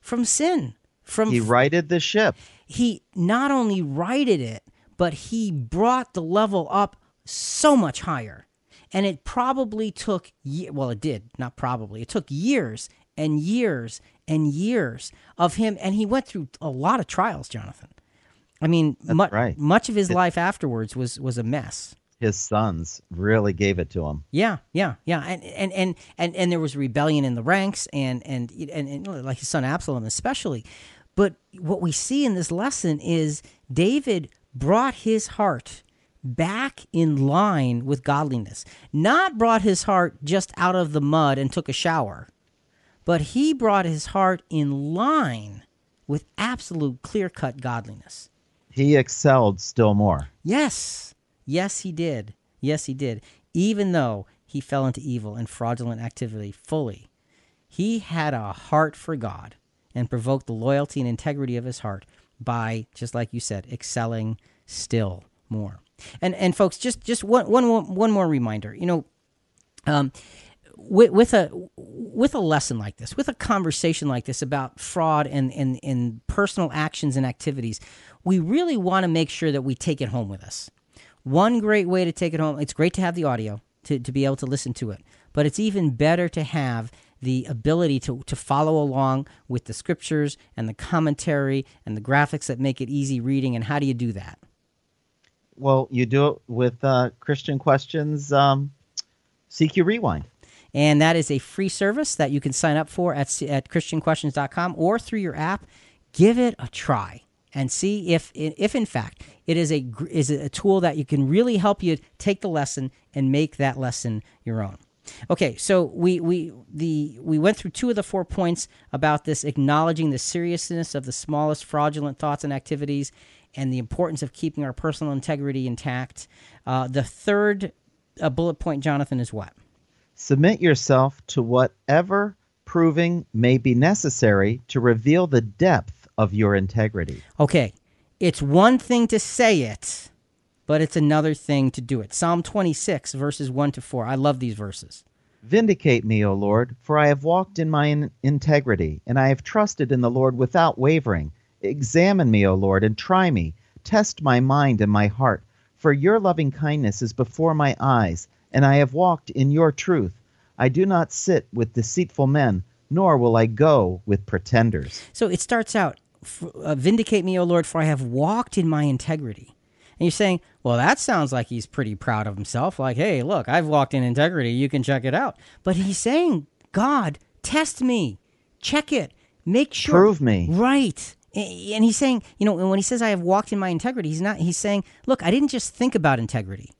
B: from sin? From
C: He righted the ship.
B: He not only righted it, but he brought the level up so much higher. And it probably took, well, it did, not probably, it took years and years and years of him. And he went through a lot of trials, Jonathan. I mean, mu- right. much of his it, life afterwards was, was a mess.
C: His sons really gave it to him.
B: Yeah, yeah, yeah, and and and and, and there was rebellion in the ranks, and, and and and like his son Absalom especially. But what we see in this lesson is David brought his heart back in line with godliness. Not brought his heart just out of the mud and took a shower, but he brought his heart in line with absolute clear cut godliness.
C: He excelled still more.
B: Yes. Yes, he did. Yes, he did. Even though he fell into evil and fraudulent activity fully, he had a heart for God and provoked the loyalty and integrity of his heart by, just like you said, excelling still more. And and folks, just just one one one more reminder. You know, um, with, with a with a lesson like this, with a conversation like this about fraud and and, and personal actions and activities, we really want to make sure that we take it home with us. One great way to take it home, it's great to have the audio to, to be able to listen to it, but it's even better to have the ability to, to follow along with the scriptures and the commentary and the graphics that make it easy reading. And how do you do that?
C: Well, you do it with uh, Christian Questions um, CQ Rewind.
B: And that is a free service that you can sign up for at, at ChristianQuestions.com or through your app. Give it a try and see if, if in fact, it is a, is a tool that you can really help you take the lesson and make that lesson your own. Okay, so we we the we went through two of the four points about this acknowledging the seriousness of the smallest fraudulent thoughts and activities and the importance of keeping our personal integrity intact. Uh, the third uh, bullet point, Jonathan, is what?
C: Submit yourself to whatever proving may be necessary to reveal the depth of your integrity.
B: Okay, it's one thing to say it, but it's another thing to do it. Psalm 26, verses 1 to 4. I love these verses.
C: Vindicate me, O Lord, for I have walked in my in- integrity, and I have trusted in the Lord without wavering. Examine me, O Lord, and try me. Test my mind and my heart, for your loving kindness is before my eyes, and I have walked in your truth. I do not sit with deceitful men, nor will I go with pretenders.
B: So it starts out uh, Vindicate me, O Lord, for I have walked in my integrity. And you're saying, well, that sounds like he's pretty proud of himself. Like, hey, look, I've walked in integrity. You can check it out. But he's saying, God, test me, check it, make sure.
C: Prove me.
B: Right. And he's saying, you know, when he says I have walked in my integrity, he's not, he's saying, look, I didn't just think about integrity.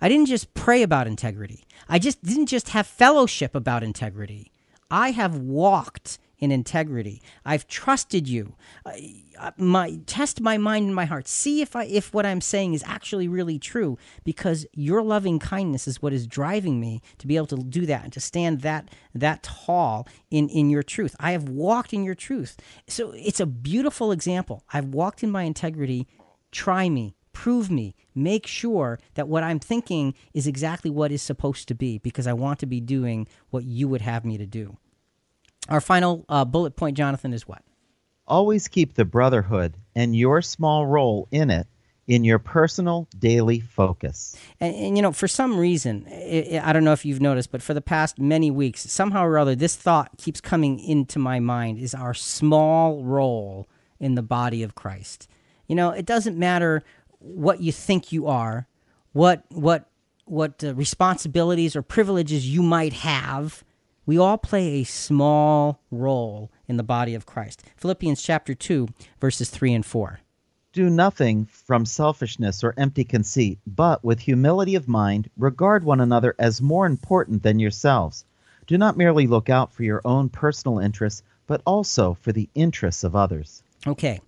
B: I didn't just pray about integrity. I just didn't just have fellowship about integrity. I have walked in integrity. I've trusted you. Uh, my test my mind and my heart. See if I if what I'm saying is actually really true because your loving kindness is what is driving me to be able to do that and to stand that that tall in in your truth. I have walked in your truth. So it's a beautiful example. I've walked in my integrity. Try me, prove me, make sure that what I'm thinking is exactly what is supposed to be because I want to be doing what you would have me to do. Our final uh, bullet point, Jonathan, is what?
C: Always keep the brotherhood and your small role in it in your personal daily focus.
B: And, and you know, for some reason, it, I don't know if you've noticed, but for the past many weeks, somehow or other, this thought keeps coming into my mind is our small role in the body of Christ. You know, it doesn't matter what you think you are, what what what uh, responsibilities or privileges you might have we all play a small role in the body of Christ. Philippians chapter 2, verses 3 and 4.
C: Do nothing from selfishness or empty conceit, but with humility of mind, regard one another as more important than yourselves. Do not merely look out for your own personal interests, but also for the interests of others.
B: Okay.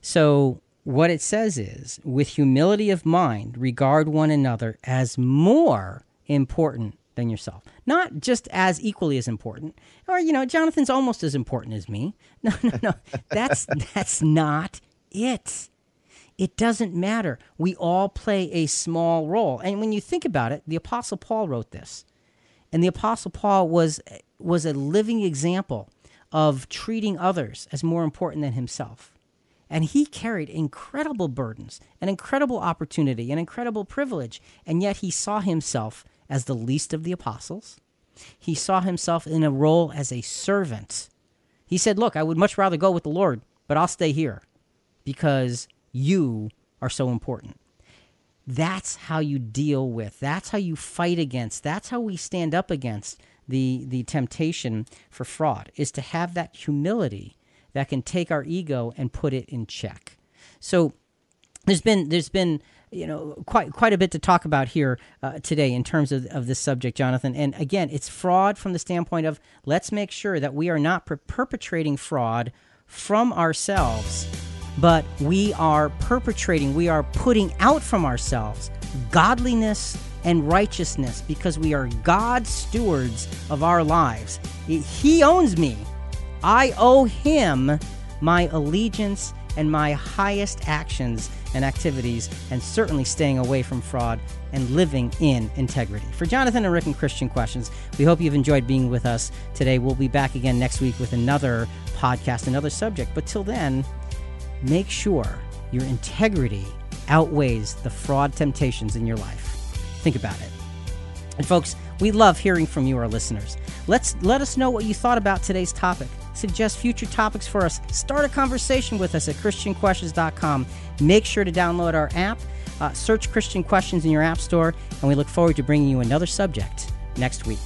B: So, what it says is, with humility of mind, regard one another as more important than yourself. Not just as equally as important, or you know, Jonathan's almost as important as me. No, no, no. That's that's not it. It doesn't matter. We all play a small role. And when you think about it, the apostle Paul wrote this. And the apostle Paul was was a living example of treating others as more important than himself. And he carried incredible burdens, an incredible opportunity, an incredible privilege, and yet he saw himself as the least of the apostles. He saw himself in a role as a servant. He said, Look, I would much rather go with the Lord, but I'll stay here because you are so important. That's how you deal with, that's how you fight against, that's how we stand up against the, the temptation for fraud, is to have that humility that can take our ego and put it in check. So there's been, there's been, you know quite quite a bit to talk about here uh, today in terms of, of this subject jonathan. And again it's fraud from the standpoint of let's make sure that we are not per- perpetrating fraud from ourselves but we are perpetrating we are putting out from ourselves godliness and righteousness because we are god's stewards of our lives. He owns me. I owe him my allegiance and my highest actions and activities, and certainly staying away from fraud and living in integrity. For Jonathan and Rick and Christian Questions, we hope you've enjoyed being with us today. We'll be back again next week with another podcast, another subject. But till then, make sure your integrity outweighs the fraud temptations in your life. Think about it. And folks, we love hearing from you, our listeners. Let's let us know what you thought about today's topic. Suggest future topics for us. Start a conversation with us at christianquestions.com. Make sure to download our app. Uh, search Christian Questions in your app store, and we look forward to bringing you another subject next week.